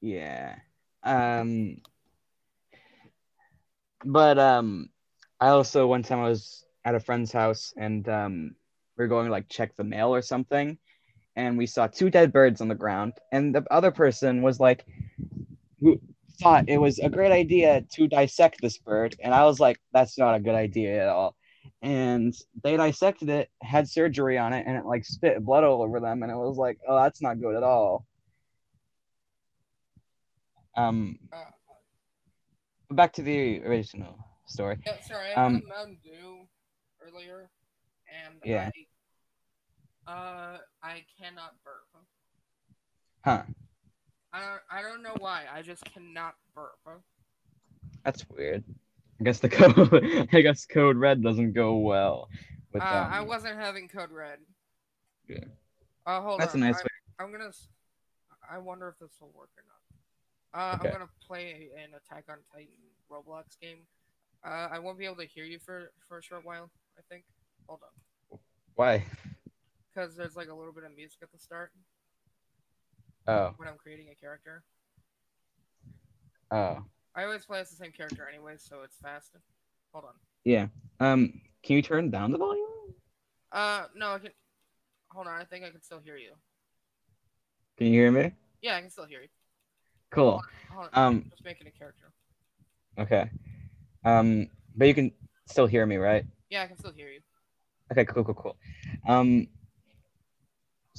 Yeah. Um but um I also one time I was at a friend's house and um we are going to like check the mail or something and we saw two dead birds on the ground and the other person was like who thought it was a great idea to dissect this bird and I was like that's not a good idea at all. And they dissected it, had surgery on it and it like spit blood all over them and it was like, "Oh, that's not good at all." Um back to the original story. yeah, sorry, I Um, had a Mountain Dew earlier, and Yeah. I, uh, I cannot burp. Huh. I don't, I don't know why. I just cannot burp. That's weird. I guess the code I guess code red doesn't go well with Uh, um, I wasn't having code red. Yeah. Uh, hold That's a nice I, way. I'm gonna. I wonder if this will work or not. Uh, Okay. I'm gonna play an Attack on Titan Roblox game. Uh, I won't be able to hear you for for a short while. I think. Hold on, Why? because there's like a little bit of music at the start Oh, when I'm creating a character. oh. I always play as the same character anyway, so it's fast. Hold on. Yeah. Um can you turn down the volume? Uh, no, I can. Hold on, I think I can still hear you. Can you hear me? Yeah, I can still hear you. Cool. Hold on, Um just making a character. okay. Um but you can still hear me, right? Yeah, I can still hear you. Okay, cool, cool, cool. Um,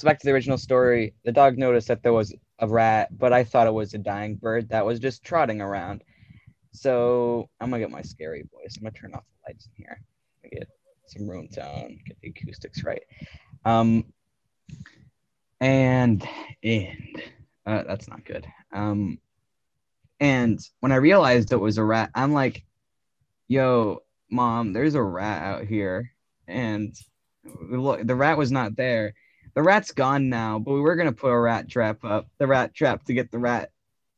so back to the original story. The dog noticed that there was a rat, but I thought it was a dying bird that was just trotting around. So I'm gonna get my scary voice. I'm gonna turn off the lights in here. Get some room tone, get the acoustics right. Um, and and uh, that's not good. Um, and when I realized it was a rat, I'm like, "Yo, mom, there's a rat out here." and look, the rat was not there. The rat's gone now, but we were gonna put a rat trap up, the rat trap to get the rat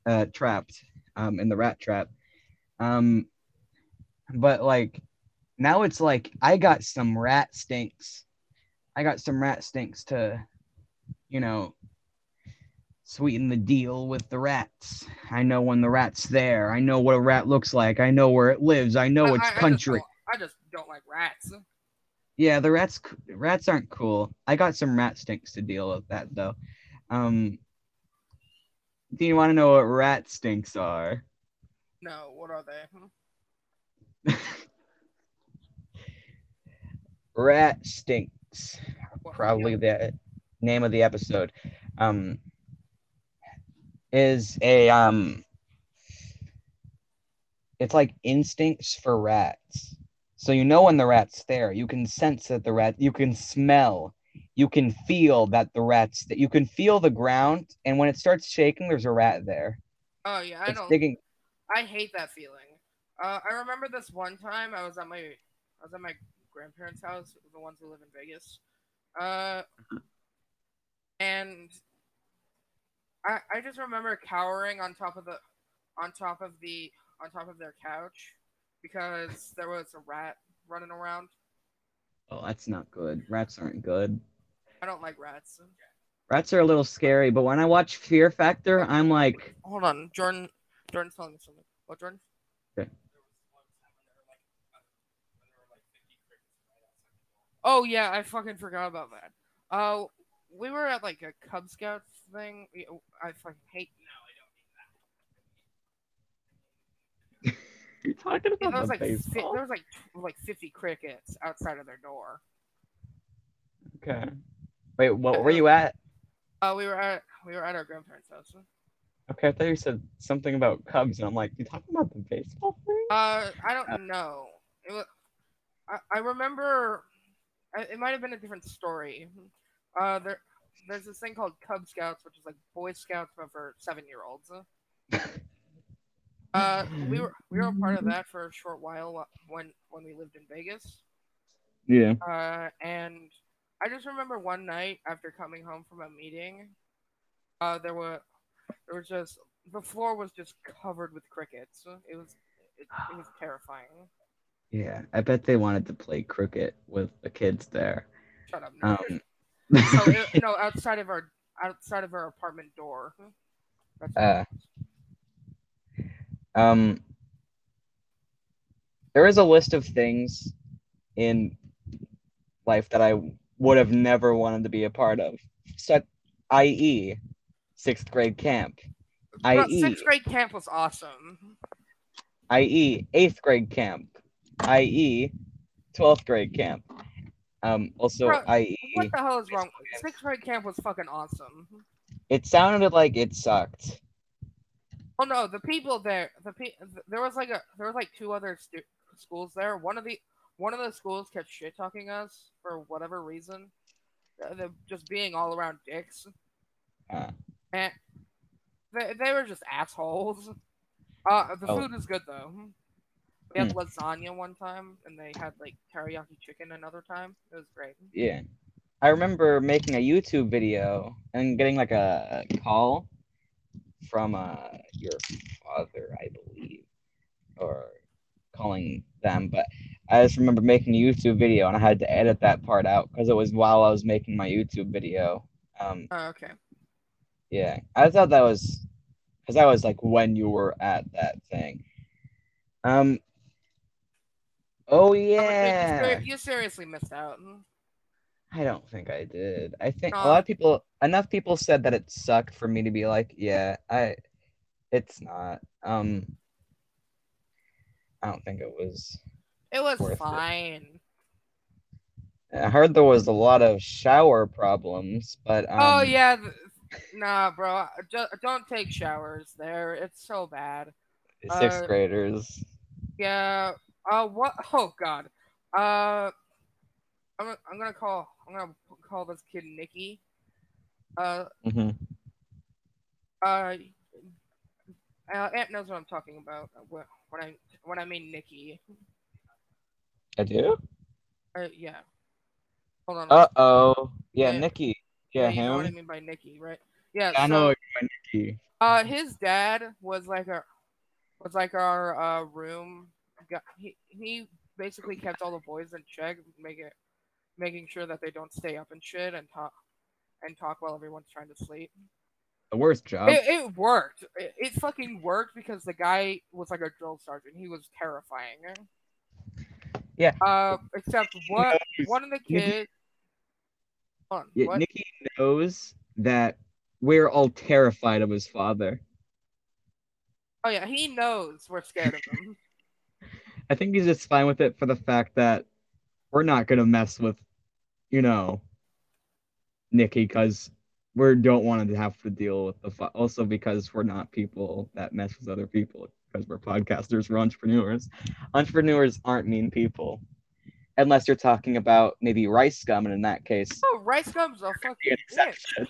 uh, trapped um, in the rat trap. Um, but like now it's like I got some ratstincts. I got some ratstincts to, you know, sweeten the deal with the rats. I know when the rat's there. I know what a rat looks like. I know where it lives. I know I- its I- I just country. I just don't like rats. Yeah, the rats rats aren't cool. I got some ratstincts to deal with that though. Um Do you want to know what ratstincts are? No, what are they? Hmm? ratstincts. Probably the name of the episode. Um is a um it's like instincts for rats. So you know when the rat's there. You can sense that the rat. You can smell. You can feel that the rat's. That you can feel the ground, and when it starts shaking, there's a rat there. Oh yeah, I It's don't. digging. I hate that feeling. Uh, I remember this one time I was at my I was at my grandparents' house, the ones who live in Vegas. Uh, and I I just remember cowering on top of the on top of the on top of their couch because there was a rat running around. Oh, that's not good. Rats aren't good. I don't like rats. Rats are a little scary, but when I watch Fear Factor, I'm like, Hold on, Jordan. Jordan's telling me something. What, Jordan? Okay. Oh yeah, I fucking forgot about that. Uh, we were at like a Cub Scouts thing. I fucking hate. You're talking There about was the like fi- baseball. there was like like fifty crickets outside of their door. Okay. Wait, what were you at? Uh, we were at we were at our grandparents' house. Okay, I thought you said something about Cubs, and I'm like, you talking about the baseball thing? Uh, I don't know. It was. I, I remember. It might have been a different story. Uh, there, there's this thing called Cub Scouts, which is like Boy Scouts but for seven year olds. Uh, we were we were a part of that for a short while when when we lived in Vegas. Yeah. Uh, and I just remember one night after coming home from a meeting, uh, there were there was just the floor was just covered with crickets. It was it, it was terrifying. Yeah. I bet they wanted to play cricket with the kids there. Shut up. No, Um. no, it- no, outside of our outside of our apartment door. That's Uh, um. There is a list of things in life that I would have never wanted to be a part of, such, i.e., sixth grade camp, i.e., sixth grade camp was awesome. i.e., eighth grade camp, i.e., twelfth grade camp. Um, also, Bro, i.e., What the hell is wrong? Sixth grade camp was fucking awesome. it sounded like it sucked. Oh no, the people there, the pe- there was like a there was like two other stu- schools there. One of the one of the schools kept shit talking us for whatever reason. Uh, They're just being all around dicks, Uh, and they they were just assholes. Uh, the Oh. food was good though. We had lasagna one time, and they had like teriyaki chicken another time. It was great. Yeah. I remember making a YouTube video and getting like a call from uh, your father, I believe, or calling them. But I just remember making a YouTube video and I had to edit that part out because it was while I was making my YouTube video. Um, Oh, okay. yeah, I thought that was because that was like when you were at that thing. Um. Oh Oh, you- yeah. ser- you seriously missed out. I don't think I did. I think a lot of people, enough people said that it sucked for me to be like, yeah, I, it's not. Um, I don't think it was. It was Worth it. fine. I heard there was a lot of shower problems, but um, oh yeah, th- nah, bro. Don't take showers there. It's so bad. sixth uh, graders. Yeah. Uh, what? Oh God. Uh, I'm I'm gonna call I'm gonna call this kid Nikki. Uh, mm-hmm. uh, uh, Aunt knows what I'm talking about uh, wh- when I when I mean Nikki. I do. Uh, yeah. Hold on. Uh oh. Yeah, Yeah. Nikki. Yeah, you know what I him. mean by Nikki, right? Yeah. I so- know what you mean, Nikki. Uh, his dad was like our was like our uh room. He he basically kept all the boys in check, make it, making sure that they don't stay up and shit and talk and talk while everyone's trying to sleep. The worst job. It, it worked. It, it fucking worked because the guy was like a drill sergeant. He was terrifying. Yeah. Uh, except one knows- one of the kids. Hold on, Yeah, what? Nikki knows that we're all terrified of his father. Oh yeah, he knows we're scared of him. I think he's just fine with it for the fact that we're not gonna mess with, you know, Nikki because we don't want to have to deal with the. Fa- also because we're not people that mess with other people because we're podcasters, we're entrepreneurs. Entrepreneurs aren't mean people. Unless you're talking about maybe rice scum, and in that case, Oh, Rice Gum's a fucking exception.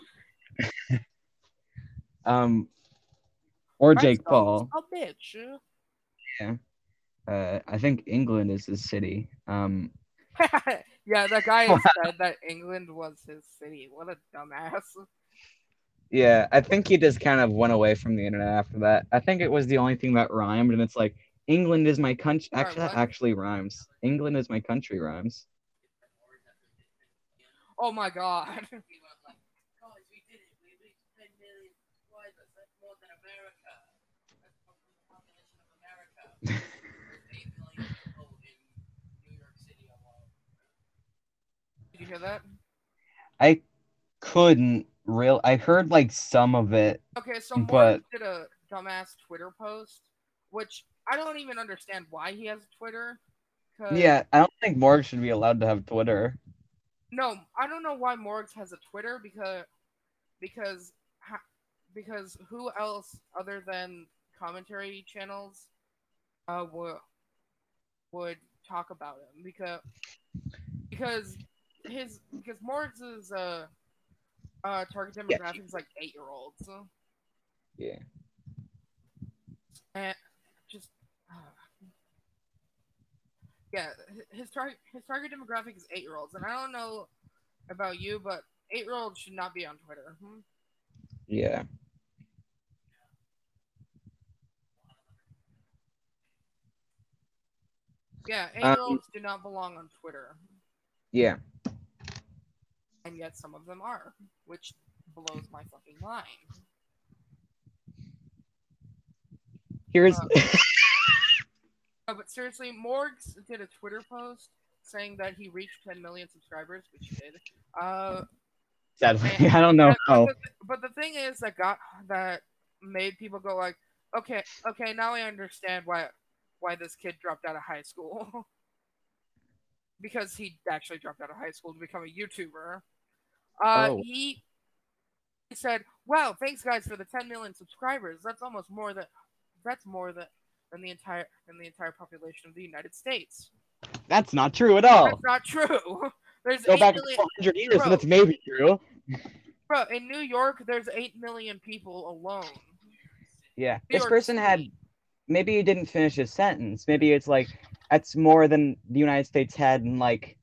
um, or Rice Jake Paul. A bitch. Uh, I think England is the city. Um, yeah, that guy said that England was his city. What a dumbass. yeah, I think he just kind of went away from the internet after that. I think it was the only thing that rhymed, and it's like England is my country. Actually, that actually rhymes. England is my country rhymes. Oh my god. Guys, we did it. We reached 10 million subscribers. That's more than America. That's more than the population of America. There's 8 million people in New York City alone. Did you hear that? I couldn't real. I heard like some of it. Okay, so But- did a dumbass Twitter post, which I don't even understand why he has Twitter. 'cause- Yeah, I don't think Morg should be allowed to have Twitter. No, I don't know why Morgz has a Twitter because because because who else other than commentary channels uh would would talk about him because because his because Morgz' uh uh target Yeah. demographic is like eight year olds Yeah. and just uh, yeah his target his target demographic is eight year olds and I don't know about you but eight year olds should not be on Twitter. Hmm? Yeah. Yeah, eight Um, year olds do not belong on Twitter, Yeah. And yet some of them are, which blows my fucking mind. Here's Uh, No, but seriously, Morgz did a Twitter post saying that he reached 10 million subscribers, which he did. Uh, sadly, I don't know how. but, but the thing is that got that made people go like, okay, okay, now I understand why why this kid dropped out of high school. because he actually dropped out of high school to become a YouTuber. Uh, Oh. he he said, "Wow, thanks guys for the 10 million subscribers. That's almost more than that's more than than the entire than the entire population of the United States." That's not true at all. That's not true. There's Go 8 back million 400 years, Bro. and that's maybe true. Bro, in New York, there's 8 million people alone. Yeah. New This York person had maybe he didn't finish his sentence. Maybe it's like that's more than the United States had in like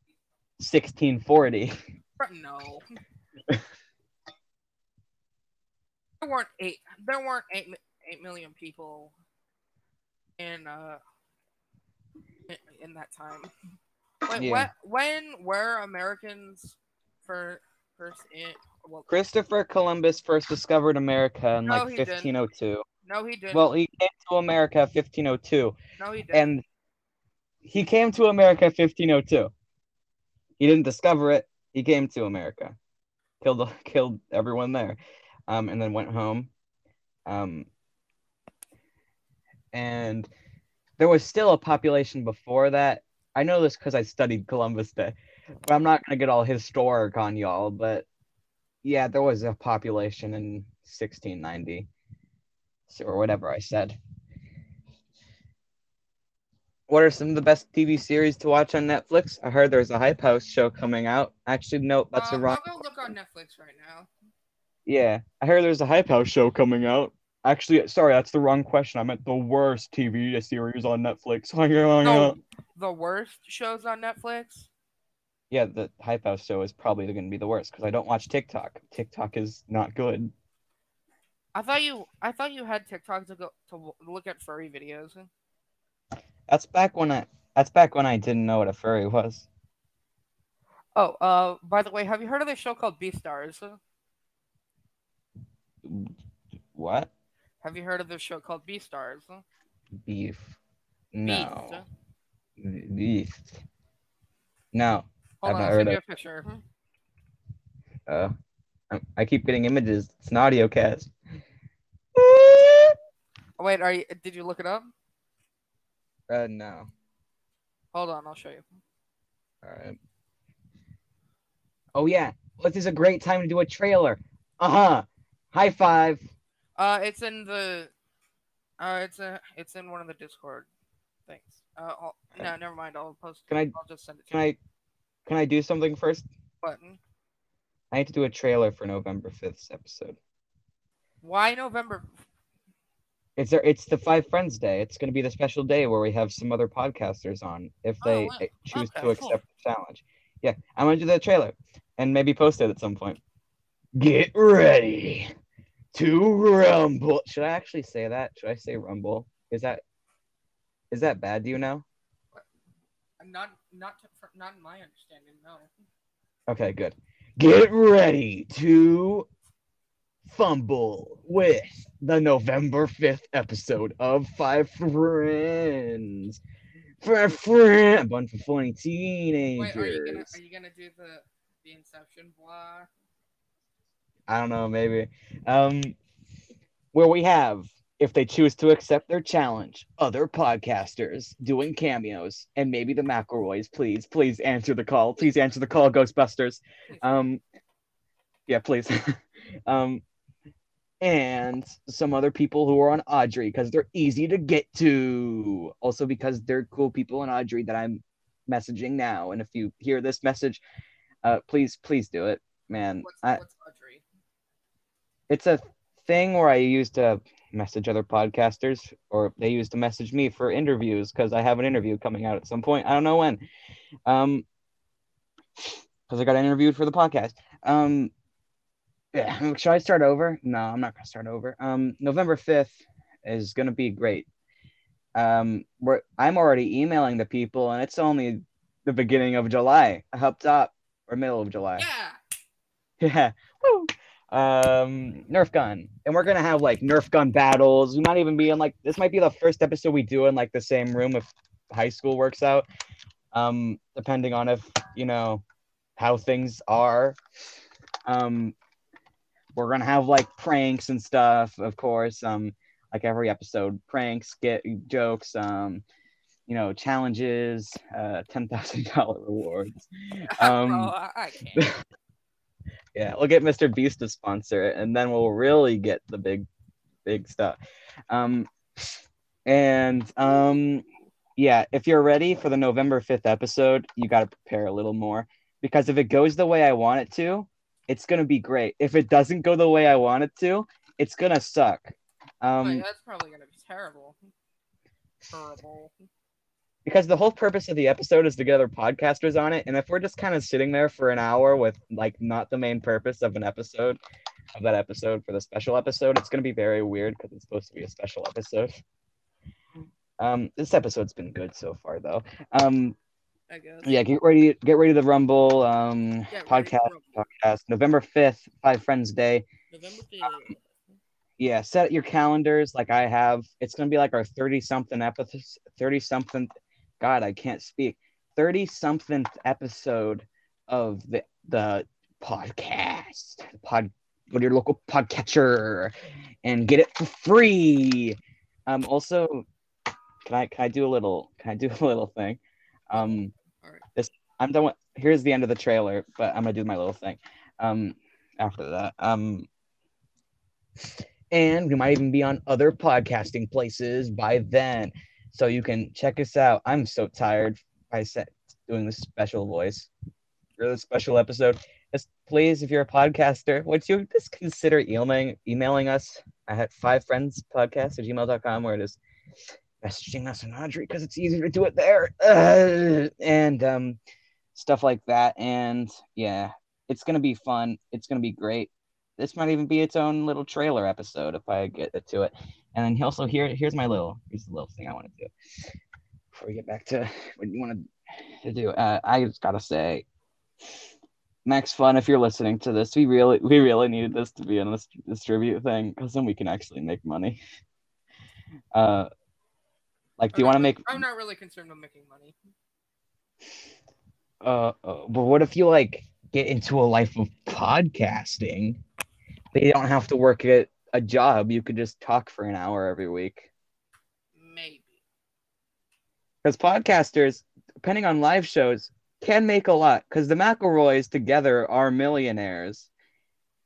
1640. No. there weren't eight. There weren't eight, eight million people in uh in, in that time. Wait, Yeah. what? When were Americans for first in? Well, Christopher Columbus first discovered America in No, like he didn't. 1502. no, he didn't. Well, he came to America 1502, no, he didn't. and he came to America 1502. He didn't discover it. He came to America, killed killed everyone there, um, and then went home. Um, and there was still a population before that. I know this because I studied Columbus Day, but I'm not gonna get all historic on y'all. But yeah, there was a population in 1690, or whatever I said. What are some of the best TV series to watch on Netflix? I heard there's a Hype House show coming out. Actually, no, that's uh, a wrong. I'll go look on Netflix right now. Yeah, I heard there's a Hype House show coming out. Actually, sorry, that's the wrong question. I meant the worst TV series on Netflix. No, the worst shows on Netflix. Yeah, the Hype House show is probably going to be the worst because I don't watch TikTok. TikTok is not good. I thought you, I thought you had TikTok to go to look at furry videos. That's back when I. That's back when I didn't know what a furry was. Oh, uh, by the way, have you heard of this show called Beastars? What? Have you heard of this show called Beastars? Beef? No. Beast. Beef. No. Hold I've on, not I'll heard send you a picture. Uh, I, I keep getting images. It's an audio cast. Oh, wait, are you? Did you look it up? Uh, no. Hold on, I'll show you. All right. Oh yeah, this is a great time to do a trailer. Uh huh. High five. Uh, it's in the. Uh, it's a, it's in one of the Discord things. Uh, I'll, no, never mind. I'll post. Can I- I'll just send it to Can you. I can I do something first? Button. I need to do a trailer for November 5th's episode. Why November? It's there. It's the Five Friends Day. It's going to be the special day where we have some other podcasters on if Oh, they wow. eh, choose Okay, to cool. accept the challenge. Yeah, I'm going to do the trailer and maybe post it at some point. Get ready to rumble. Should I actually say that? Should I say rumble? Is that is that bad? Do you know? Not, not, to, not in my understanding. No. Okay, good. Get ready to fumble with the November 5th episode of Five Friends. Five Friends. A bunch of funny teenagers. Wait, are you gonna, are you gonna do the, the Inception blah? I don't know, maybe. Um, where we have, if they choose to accept their challenge, other podcasters doing cameos, and maybe the McElroys. Please, please answer the call. Please answer the call, Ghostbusters. Um, yeah, please. um, and some other people who are on Audrey because they're easy to get to. Also because they're cool people on Audrey that I'm messaging now. And if you hear this message, uh, please, please do it, man. What's, I, what's Audrey? it's a thing where I used to message other podcasters, or they used to message me for interviews because I have an interview coming out at some point. I don't know when. Um, because I got interviewed for the podcast. Um, yeah, should I start over? No, I'm not gonna start over. Um, November fifth is gonna be great. Um, we're I'm already emailing the people, and it's only the beginning of July, up top or middle of July. Yeah. Yeah. Woo. Um, Nerf gun, and we're gonna have like Nerf gun battles. We might even be in like this might be the first episode we do in like the same room if high school works out. Um, depending on if you know how things are. Um, we're gonna have like pranks and stuff, of course. Um, like every episode, pranks, get jokes. Um, you know, challenges, uh, ten thousand dollar rewards. Um, Bro, I, I can't. yeah, we'll get Mr. Beast to sponsor it, and then we'll really get the big, big stuff. Um, and um, yeah, if you're ready for the November fifth episode, you got to prepare a little more because if it goes the way I want it to, it's gonna be great. If it doesn't go the way I want it to, it's gonna suck. Um, Wait, that's probably gonna be terrible. Terrible. because the whole purpose of the episode is to get other podcasters on it and if we're just kind of sitting there for an hour with like not the main purpose of an episode of that episode for the special episode it's to be very weird because it's supposed to be a special episode um this episode's been good so far though um I guess. yeah get ready get ready to the rumble um podcast for podcast. November 5th five friends day. November 5th. yeah set your calendars like i have. It's going to be like our 30 something episode 30 something god i can't speak. 30 something episode of the the podcast pod go to your local podcatcher and get it for free. Um also can i can i do a little can i do a little thing? Um All right. i'm done with here's the end of the trailer but i'm gonna do my little thing um after that um and we might even be on other podcasting places by then. So you can check us out. I'm so tired. I said doing this special voice for this special episode. Just please, if you're a podcaster, would you just consider emailing emailing us at five friends podcast at gmail.com where it is messaging us on Audrey because it's easier to do it there. Uh, and um stuff like that. And yeah, it's gonna be fun. It's gonna be great this might even be its own little trailer episode if I get to it. And then also here, here's my little, here's the little thing I want to do before we get back to what you want to do. Uh, I just gotta say, Max Fun, if you're listening to this, we really, we really needed this to be in this distribute thing because then we can actually make money. Uh, like, do you want to make? I'm not really concerned with making money. uh, uh, but what if you like get into a life of podcasting? They don't have to work at a job. You could just talk for an hour every week. Maybe. Because podcasters, depending on live shows, can make a lot. Because the McElroys together are millionaires,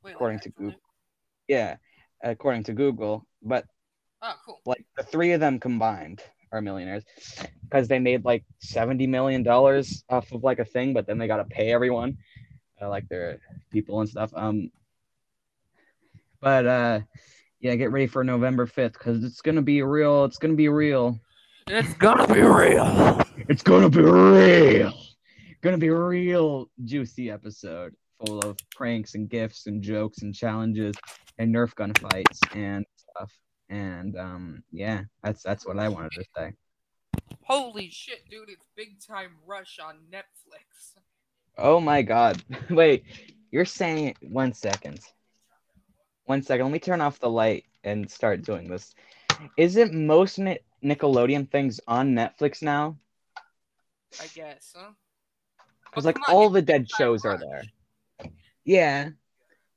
Wait, like, According to? Google. yeah, according to Google. But Oh, cool. Like the three of them combined are millionaires because they made like seventy million dollars off of like a thing, but then they got to pay everyone, uh, like their people and stuff. Um, but uh, yeah, get ready for November fifth because it's gonna be real. It's gonna be real. It's gonna be real. It's gonna be real. Gonna be a real juicy episode full of pranks and gifts and jokes and challenges and Nerf gun fights and stuff. And um, yeah, that's that's what I wanted to say. Holy shit, dude! It's Big Time Rush on Netflix. Oh my god. Wait, you're saying one second. One second. Let me turn off the light and start doing this. Isn't most Ni- Nickelodeon things on Netflix now? I guess. Huh? Because like on, all the dead shows are there. Yeah.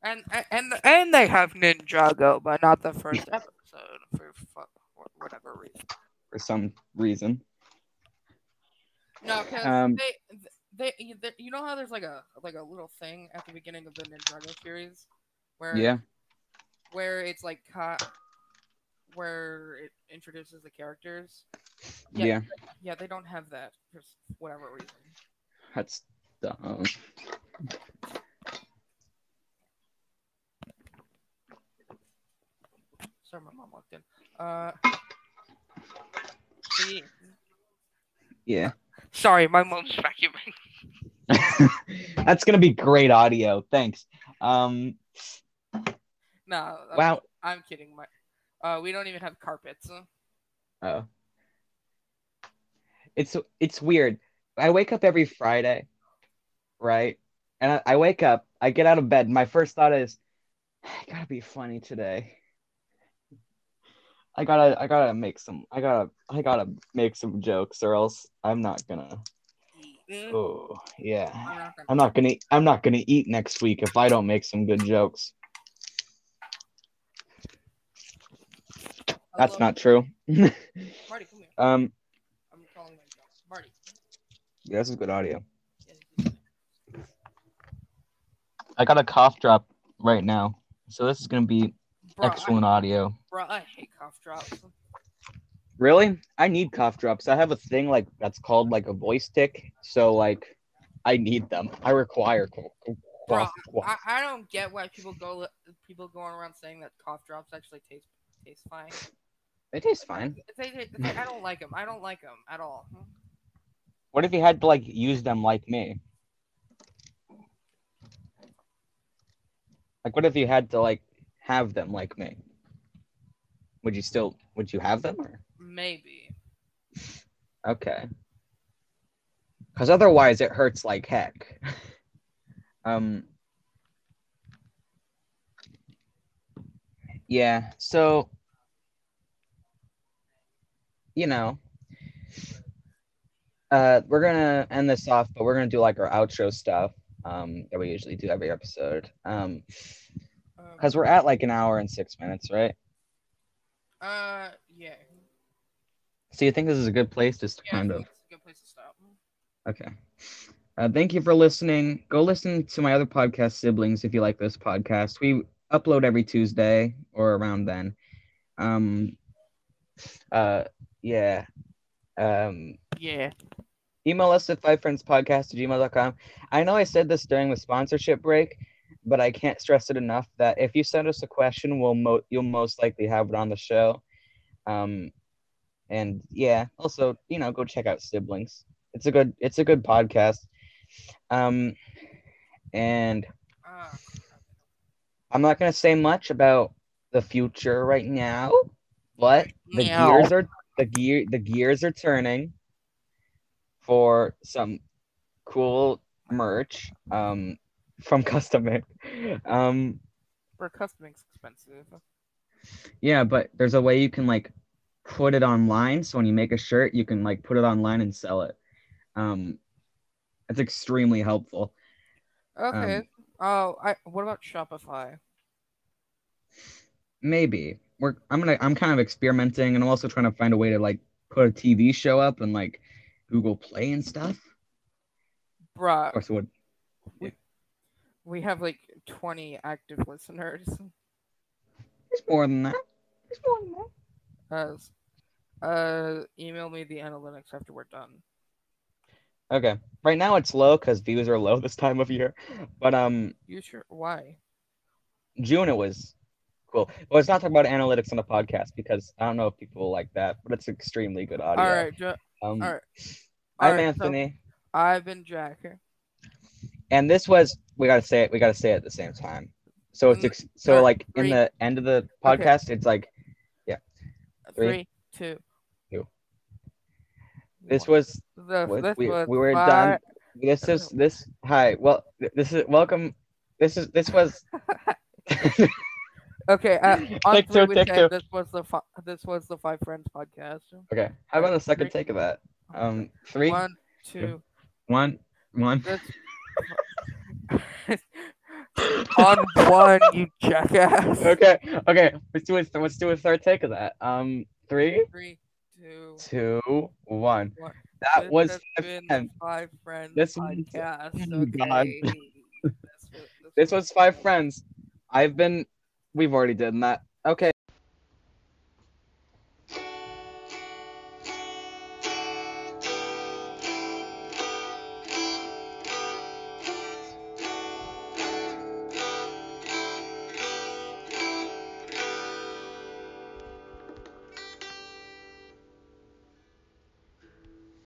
And and and they have Ninjago, but not the first episode for fu- whatever reason. For some reason. No, because Um, they, they they you know how there's like a like a little thing at the beginning of the Ninjago series where Yeah. where it's like ca- where it introduces the characters. Yeah. Yeah. Yeah, they don't have that for whatever reason. That's dumb. Sorry, my mom walked in. Uh, see, Yeah. sorry, my mom's vacuuming. That's gonna be great audio. Thanks. Um No, I'm- wow. I'm kidding. My, uh, we don't even have carpets. Oh. It's it's weird. I wake up every Friday, right? And I, I wake up, I get out of bed. My first thought is, I gotta be funny today. I gotta I gotta make some I gotta I gotta make some jokes or else I'm not gonna Mm, oh yeah. I'm not gonna- I'm not gonna I'm not gonna eat next week if I don't make some good jokes. That's not true. Marty, come here. um I'm calling my dog. Marty. yeah, this is good audio. Yeah, he's- I got a cough drop right now. So this is gonna be Bruh, I, excellent audio. bruh, I hate cough drops. Really? I need cough drops. I have a thing like that's called like a voice tick. So like I need them. I require co- co- cough- cough. I, I don't get why people go people going around saying that cough drops actually taste taste fine. It tastes fine. They, they, they- I don't like them. I don't like them at all. What if you had to like use them like me? Like what if you had to like have them like me? Would you still would you have them or Maybe. okay? Cuz otherwise it hurts like heck. um Yeah, so you know, uh, we're gonna end this off, but we're gonna do like our outro stuff um, that we usually do every episode. Um, because we're at like an hour and six minutes, right? uh, yeah. So you think this is a good place just to Yeah, I kind think of it's a good place to stop. okay. Uh, thank you for listening. Go listen to my other podcast, Siblings, if you like this podcast. We upload every Tuesday or around then. Um, uh, yeah. Um, Yeah. email us at fivefriendspodcast at gmail.com. I know I said this during the sponsorship break, but I can't stress it enough that if you send us a question, we'll mo- you'll most likely have it on the show. Um, and yeah, also you know go check out Siblings. It's a good it's a good podcast. Um, and I'm not gonna say much about the future right now, but the Meow. gears are the gear the gears are turning for some cool merch um from custom Made. um for CustomInk's expensive. yeah but there's a way you can like put it online so when you make a shirt you can like put it online and sell it um it's extremely helpful Okay. Um, oh, I. What about Shopify? maybe we're i'm gonna i'm kind of experimenting and i'm also trying to find a way to like put a tv show up and like google play and stuff Bruh, of course it would we have like 20 active listeners. There's more than that. There's more than that. Has uh email me the analytics after we're done. Okay. Right now it's low because views are low this time of year, but um, You sure? Why? June it was cool. Well, it's not talking about analytics on the podcast because I don't know if people will like that, but it's extremely good audio. All right, ju- Um, all right. I'm All right, so Anthony, I've been Jack. And this was we gotta say it. We gotta say it at the same time. So it's Mm, ex- so alright, like in the end of the Okay. podcast, it's like Three, Three, two. two. this was The, we- this we- was we were five- done. this is this hi well this is welcome. This is this was Okay, uh, on Take three two, we take say two. this was the fi- this was the Five Friends podcast. okay. How about the second Three. take of that? Um, three, One, two, one, one. this. on one, you jackass. Okay, okay. Let's do it. Let's do a third take of that. Um, three, Three, two, two, one. one. That This was has five been friends. Five Friends This was- podcast. oh God. Okay. this, was, This was five friends. I've been. We've already done that. Okay.